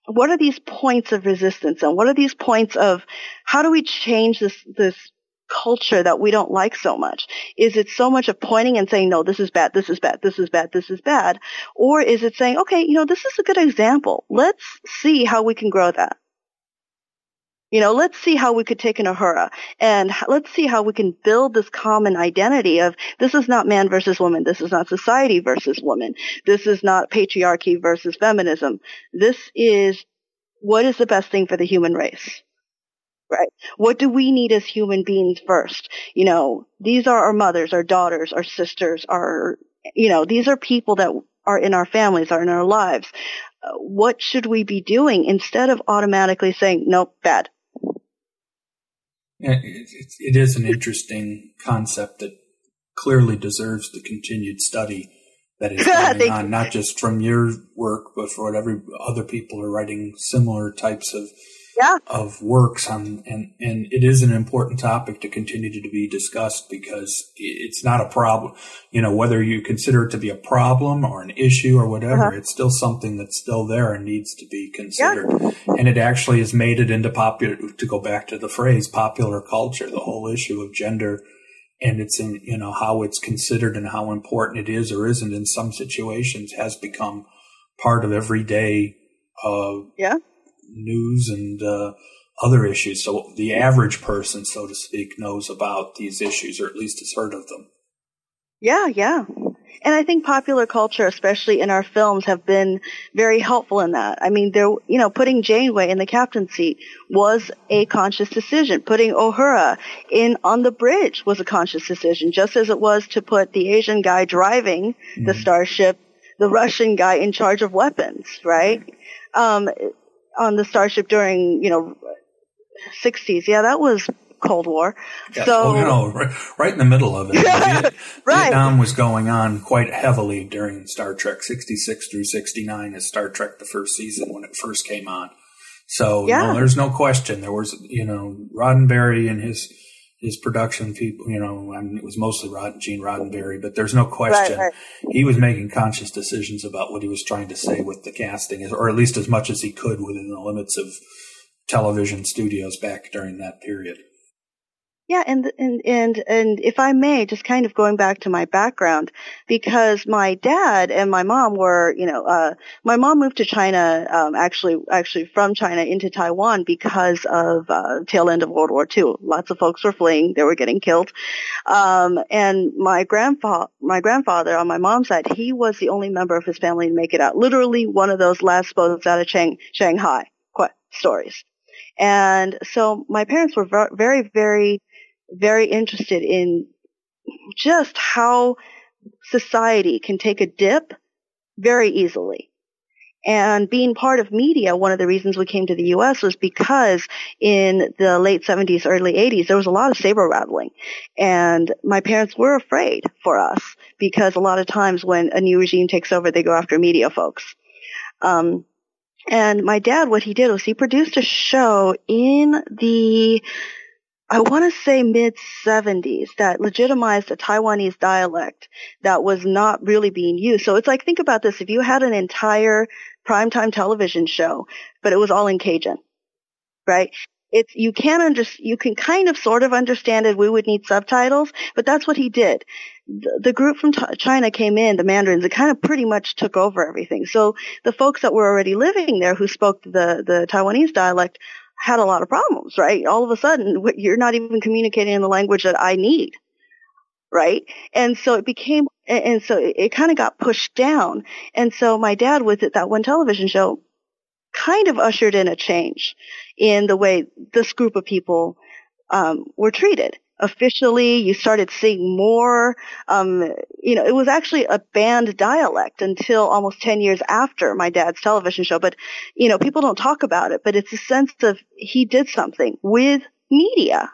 what are these points of resistance and what are these points of how do we change this this culture that we don't like so much? Is it so much of pointing and saying, no, this is bad, this is bad, this is bad, this is bad? Or is it saying, okay, you know, this is a good example. Let's see how we can grow that. You know, let's see how we could take an Uhura and let's see how we can build this common identity of this is not man versus woman. This is not society versus woman. This is not patriarchy versus feminism. This is what is the best thing for the human race. Right. What do we need as human beings first? You know, these are our mothers, our daughters, our sisters, our, you know, these are people that are in our families, are in our lives. What should we be doing instead of automatically saying, nope, bad? It, it is an interesting concept that clearly deserves the continued study that is (laughs) going on, not just from your work, but for what every other people are writing similar types of yeah. of works on, and, and it is an important topic to continue to be discussed because it's not a problem. You know, whether you consider it to be a problem or an issue or whatever, uh-huh. it's still something that's still there and needs to be considered. Yeah. And it actually has made it into popular, to go back to the phrase, popular culture, the whole issue of gender and it's in, you know, how it's considered and how important it is or isn't in some situations has become part of everyday uh, yeah news and uh, other issues. So the average person, so to speak, knows about these issues or at least has heard of them. Yeah, yeah. And I think popular culture, especially in our films, have been very helpful in that. I mean, there, you know, putting Janeway in the captain's seat was a conscious decision. Putting Uhura in on the bridge was a conscious decision, just as it was to put the Asian guy driving mm-hmm. the starship, the Russian guy in charge of weapons, right? Um, on the starship during, you know, 60s. Yeah, that was Cold War. Yes. So, oh, you know, right, right, in the middle of it. (laughs) Viet- right. Vietnam was going on quite heavily during Star Trek 66 through 69 as Star Trek the first season when it first came on. So, yeah. there's no question. There was, you know, Roddenberry and his his production people, you know, I mean, it was mostly Rod, Gene Roddenberry, but there's no question right, right. he was making conscious decisions about what he was trying to say with the casting, or at least as much as he could within the limits of television studios back during that period. Yeah, and and and and if I may, just kind of going back to my background, because my dad and my mom were, you know, uh, my mom moved to China, um, actually, actually from China into Taiwan because of uh, tail end of World War II. Lots of folks were fleeing; they were getting killed. Um, and my grandfather, my grandfather on my mom's side, he was the only member of his family to make it out. Literally, one of those last boats out of Chang- Shanghai stories. And so my parents were very, very very interested in just how society can take a dip very easily. And being part of media, one of the reasons we came to the U.S. was because in the late 70s, early 80s, there was a lot of saber rattling. And my parents were afraid for us because a lot of times when a new regime takes over, they go after media folks. Um, and my dad, what he did was he produced a show in the I want to say mid 70s that legitimized a Taiwanese dialect that was not really being used. So it's like, think about this. If you had an entire primetime television show, but it was all in Cajun, right? It's, you can under, you can kind of sort of understand it. We would need subtitles, but that's what he did. The, the group from t- China came in, the Mandarins, it kind of pretty much took over everything. So the folks that were already living there who spoke the, the Taiwanese dialect had a lot of problems, right? All of a sudden, you're not even communicating in the language that I need, right? And so it became, and so it kind of got pushed down. And so my dad, with it, that one television show, kind of ushered in a change in the way this group of people um, were treated officially. You started seeing more. Um, you know, it was actually a banned dialect until almost 10 years after my dad's television show. But, you know, people don't talk about it, but it's a sense of he did something with media.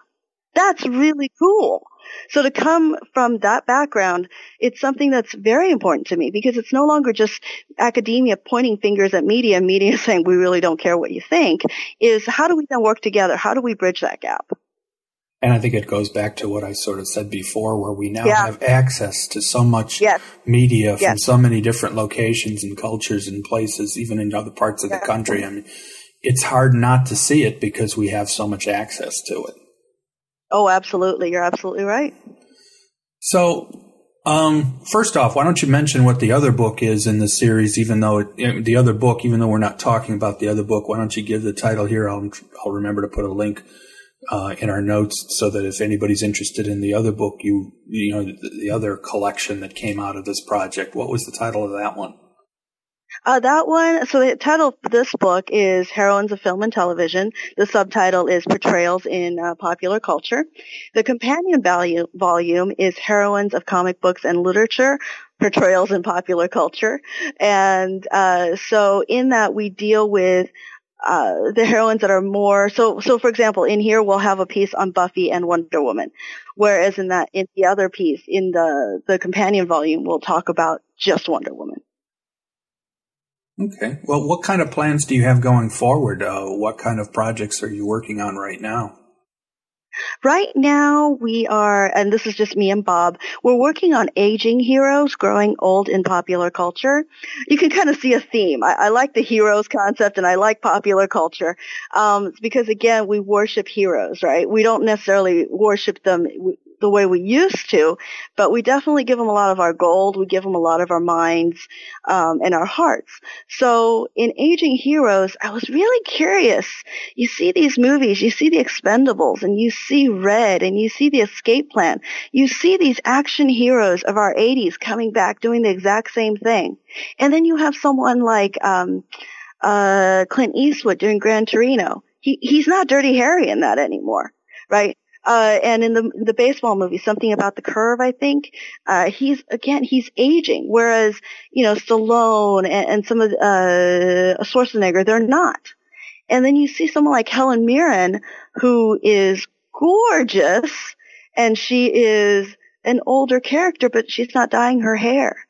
That's really cool. So to come from that background, it's something that's very important to me because it's no longer just academia pointing fingers at media, media (laughs) saying we really don't care what you think, is how do we then work together? How do we bridge that gap? And I think it goes back to what I sort of said before, where we now yeah. have access to so much yes. media from yes. so many different locations and cultures and places, even in other parts of yeah. the country. I mean, it's hard not to see it because we have so much access to it. Oh, absolutely. You're absolutely right. So, um, first off, why don't you mention what the other book is in the series, even though it, the other book, even though we're not talking about the other book, why don't you give the title here? I'll, I'll remember to put a link uh, in our notes so that if anybody's interested in the other book, you you know the, the, other collection that came out of this project. What was the title of that one? Uh, that one. So the title of this book is Heroines of Film and Television. The subtitle is Portrayals in uh, Popular Culture. The companion value, volume is Heroines of Comic Books and Literature. Portrayals in popular culture, and uh, so in that we deal with uh, the heroines that are more so so for example in here we'll have a piece on Buffy and Wonder Woman whereas in that in the other piece in the the companion volume we'll talk about just Wonder Woman. Okay. Well what kind of plans do you have going forward? Uh, what kind of projects are you working on right now Right now we are, and this is just me and Bob, we're working on aging heroes growing old in popular culture. You can kind of see a theme. I, I like the heroes concept and I like popular culture, um, because again, we worship heroes, right? We don't necessarily worship them the way we used to, but we definitely give them a lot of our gold. We give them a lot of our minds um, and our hearts. So in Aging Heroes, I was really curious. You see these movies, you see the Expendables, and you see Red, and you see the Escape Plan. You see these action heroes of our 80s coming back doing the exact same thing, and then you have someone like um, uh, Clint Eastwood doing Gran Torino. He he's not Dirty Harry in that anymore, right? Uh, and in the the baseball movie, something about the curve, I think, uh, he's again he's aging, whereas you know Stallone and, and some of uh, Schwarzenegger, they're not. And then you see someone like Helen Mirren, who is gorgeous, and she is an older character, but she's not dyeing her hair.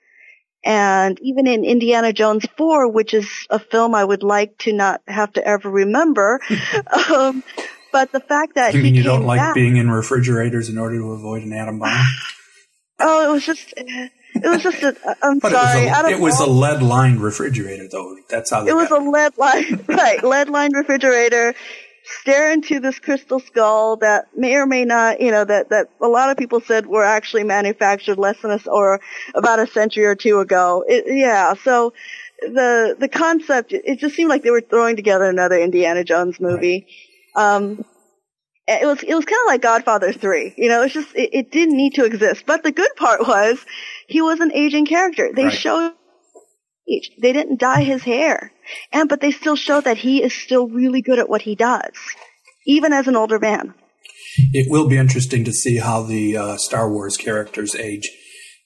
And even in Indiana Jones 4, which is a film I would like to not have to ever remember, (laughs) um, but the fact that you mean you don't like back, being in refrigerators in order to avoid an atom bomb? oh, it was just. It was just a. I'm but sorry. It was a, it was a lead lined refrigerator, though. That's how. It It was a lead lined, (laughs) right? Lead lined refrigerator. Stare into this crystal skull that may or may not, you know, that that a lot of people said were actually manufactured less than a or about a century or two ago. It, yeah, so the the concept it just seemed like they were throwing together another Indiana Jones movie. Right. Um, it was it was kind of like Godfather three. You know, it's just it, it, didn't need to exist. But the good part (laughs) was he was an aging character. They right. showed they didn't dye his hair, and but they still show that he is still really good at what he does, even as an older man. It will be interesting to see how the uh, Star Wars characters age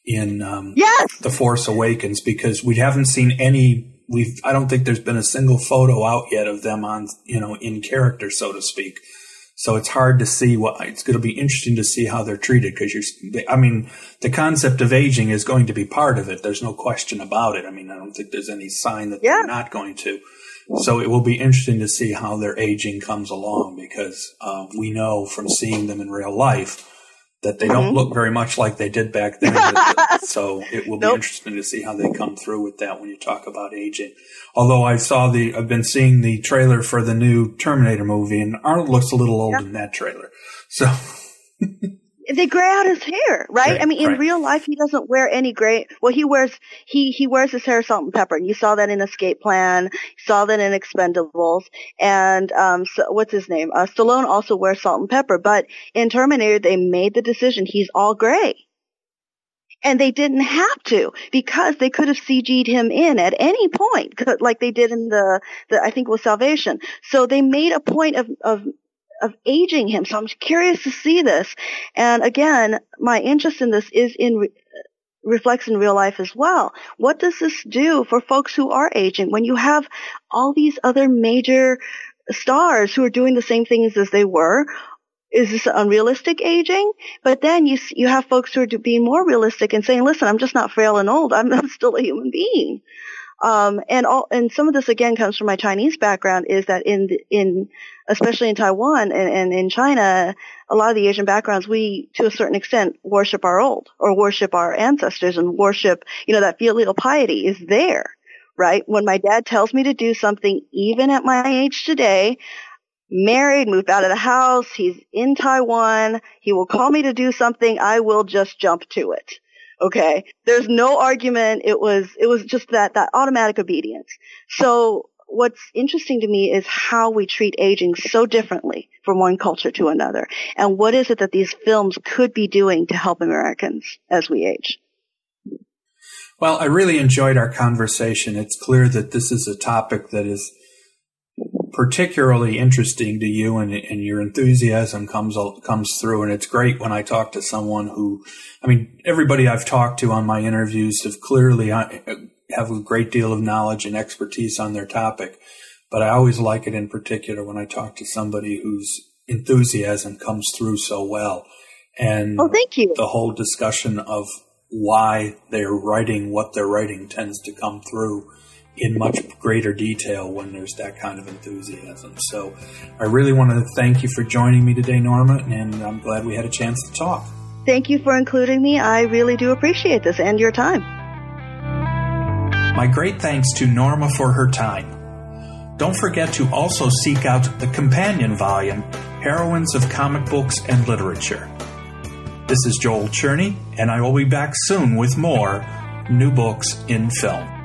in um, yes! the Force Awakens because we haven't seen any. We've I don't think there's been a single photo out yet of them on you know in character so to speak. So it's hard to see what it's going to be interesting to see how they're treated because you're, I mean, the concept of aging is going to be part of it. There's no question about it. I mean, I don't think there's any sign that yeah. they're not going to. So it will be interesting to see how their aging comes along because uh, we know from seeing them in real life that they don't mm-hmm. look very much like they did back then. (laughs) so it will be nope. interesting to see how they come through with that when you talk about aging. Although I saw the, I've been seeing the trailer for the new Terminator movie, and Arnold looks a little old in that trailer. So. (laughs) they gray out his hair, right? right I mean, in right. real life, he doesn't wear any gray. Well, he wears he he wears his hair salt and pepper, and you saw that in Escape Plan, you saw that in Expendables, and um, so, what's his name? Uh, Stallone also wears salt and pepper, but in Terminator, they made the decision he's all gray. And they didn't have to because they could have CG'd him in at any point, like they did in the, the I think it was Salvation. So they made a point of, of of aging him. So I'm curious to see this. And again, my interest in this is in re- reflects in real life as well. What does this do for folks who are aging when you have all these other major stars who are doing the same things as they were? Is this unrealistic aging? But then you you have folks who are being more realistic and saying, "Listen, I'm just not frail and old. I'm, (laughs) I'm still a human being." Um, and all, and some of this again comes from my Chinese background is that in, in, especially in Taiwan and, and in China, a lot of the Asian backgrounds, we, to a certain extent, worship our old or worship our ancestors and worship, you know, that filial piety is there, right? When my dad tells me to do something, even at my age today, married, moved out of the house, he's in Taiwan, he will call me to do something, I will just jump to it. Okay. There's no argument. It was, it was just that, that automatic obedience. So what's interesting to me is how we treat aging so differently from one culture to another. And what is it that these films could be doing to help Americans as we age? Well, I really enjoyed our conversation. It's clear that this is a topic that is particularly interesting to you and, and your enthusiasm comes comes through. And it's great when I talk to someone who I mean everybody I've talked to on my interviews have clearly uh, have a great deal of knowledge and expertise on their topic. But I always like it in particular when I talk to somebody whose enthusiasm comes through so well. And oh, thank you. the whole discussion of why they're writing what they're writing tends to come through in much greater detail when there's that kind of enthusiasm. So I really want to thank you for joining me today, Norma, and I'm glad we had a chance to talk. Thank you for including me. I really do appreciate this and your time. My great thanks to Norma for her time. Don't forget to also seek out the companion volume, Heroines of Comic Books and Literature. This is Joel Cherney, and I will be back soon with more new books in film.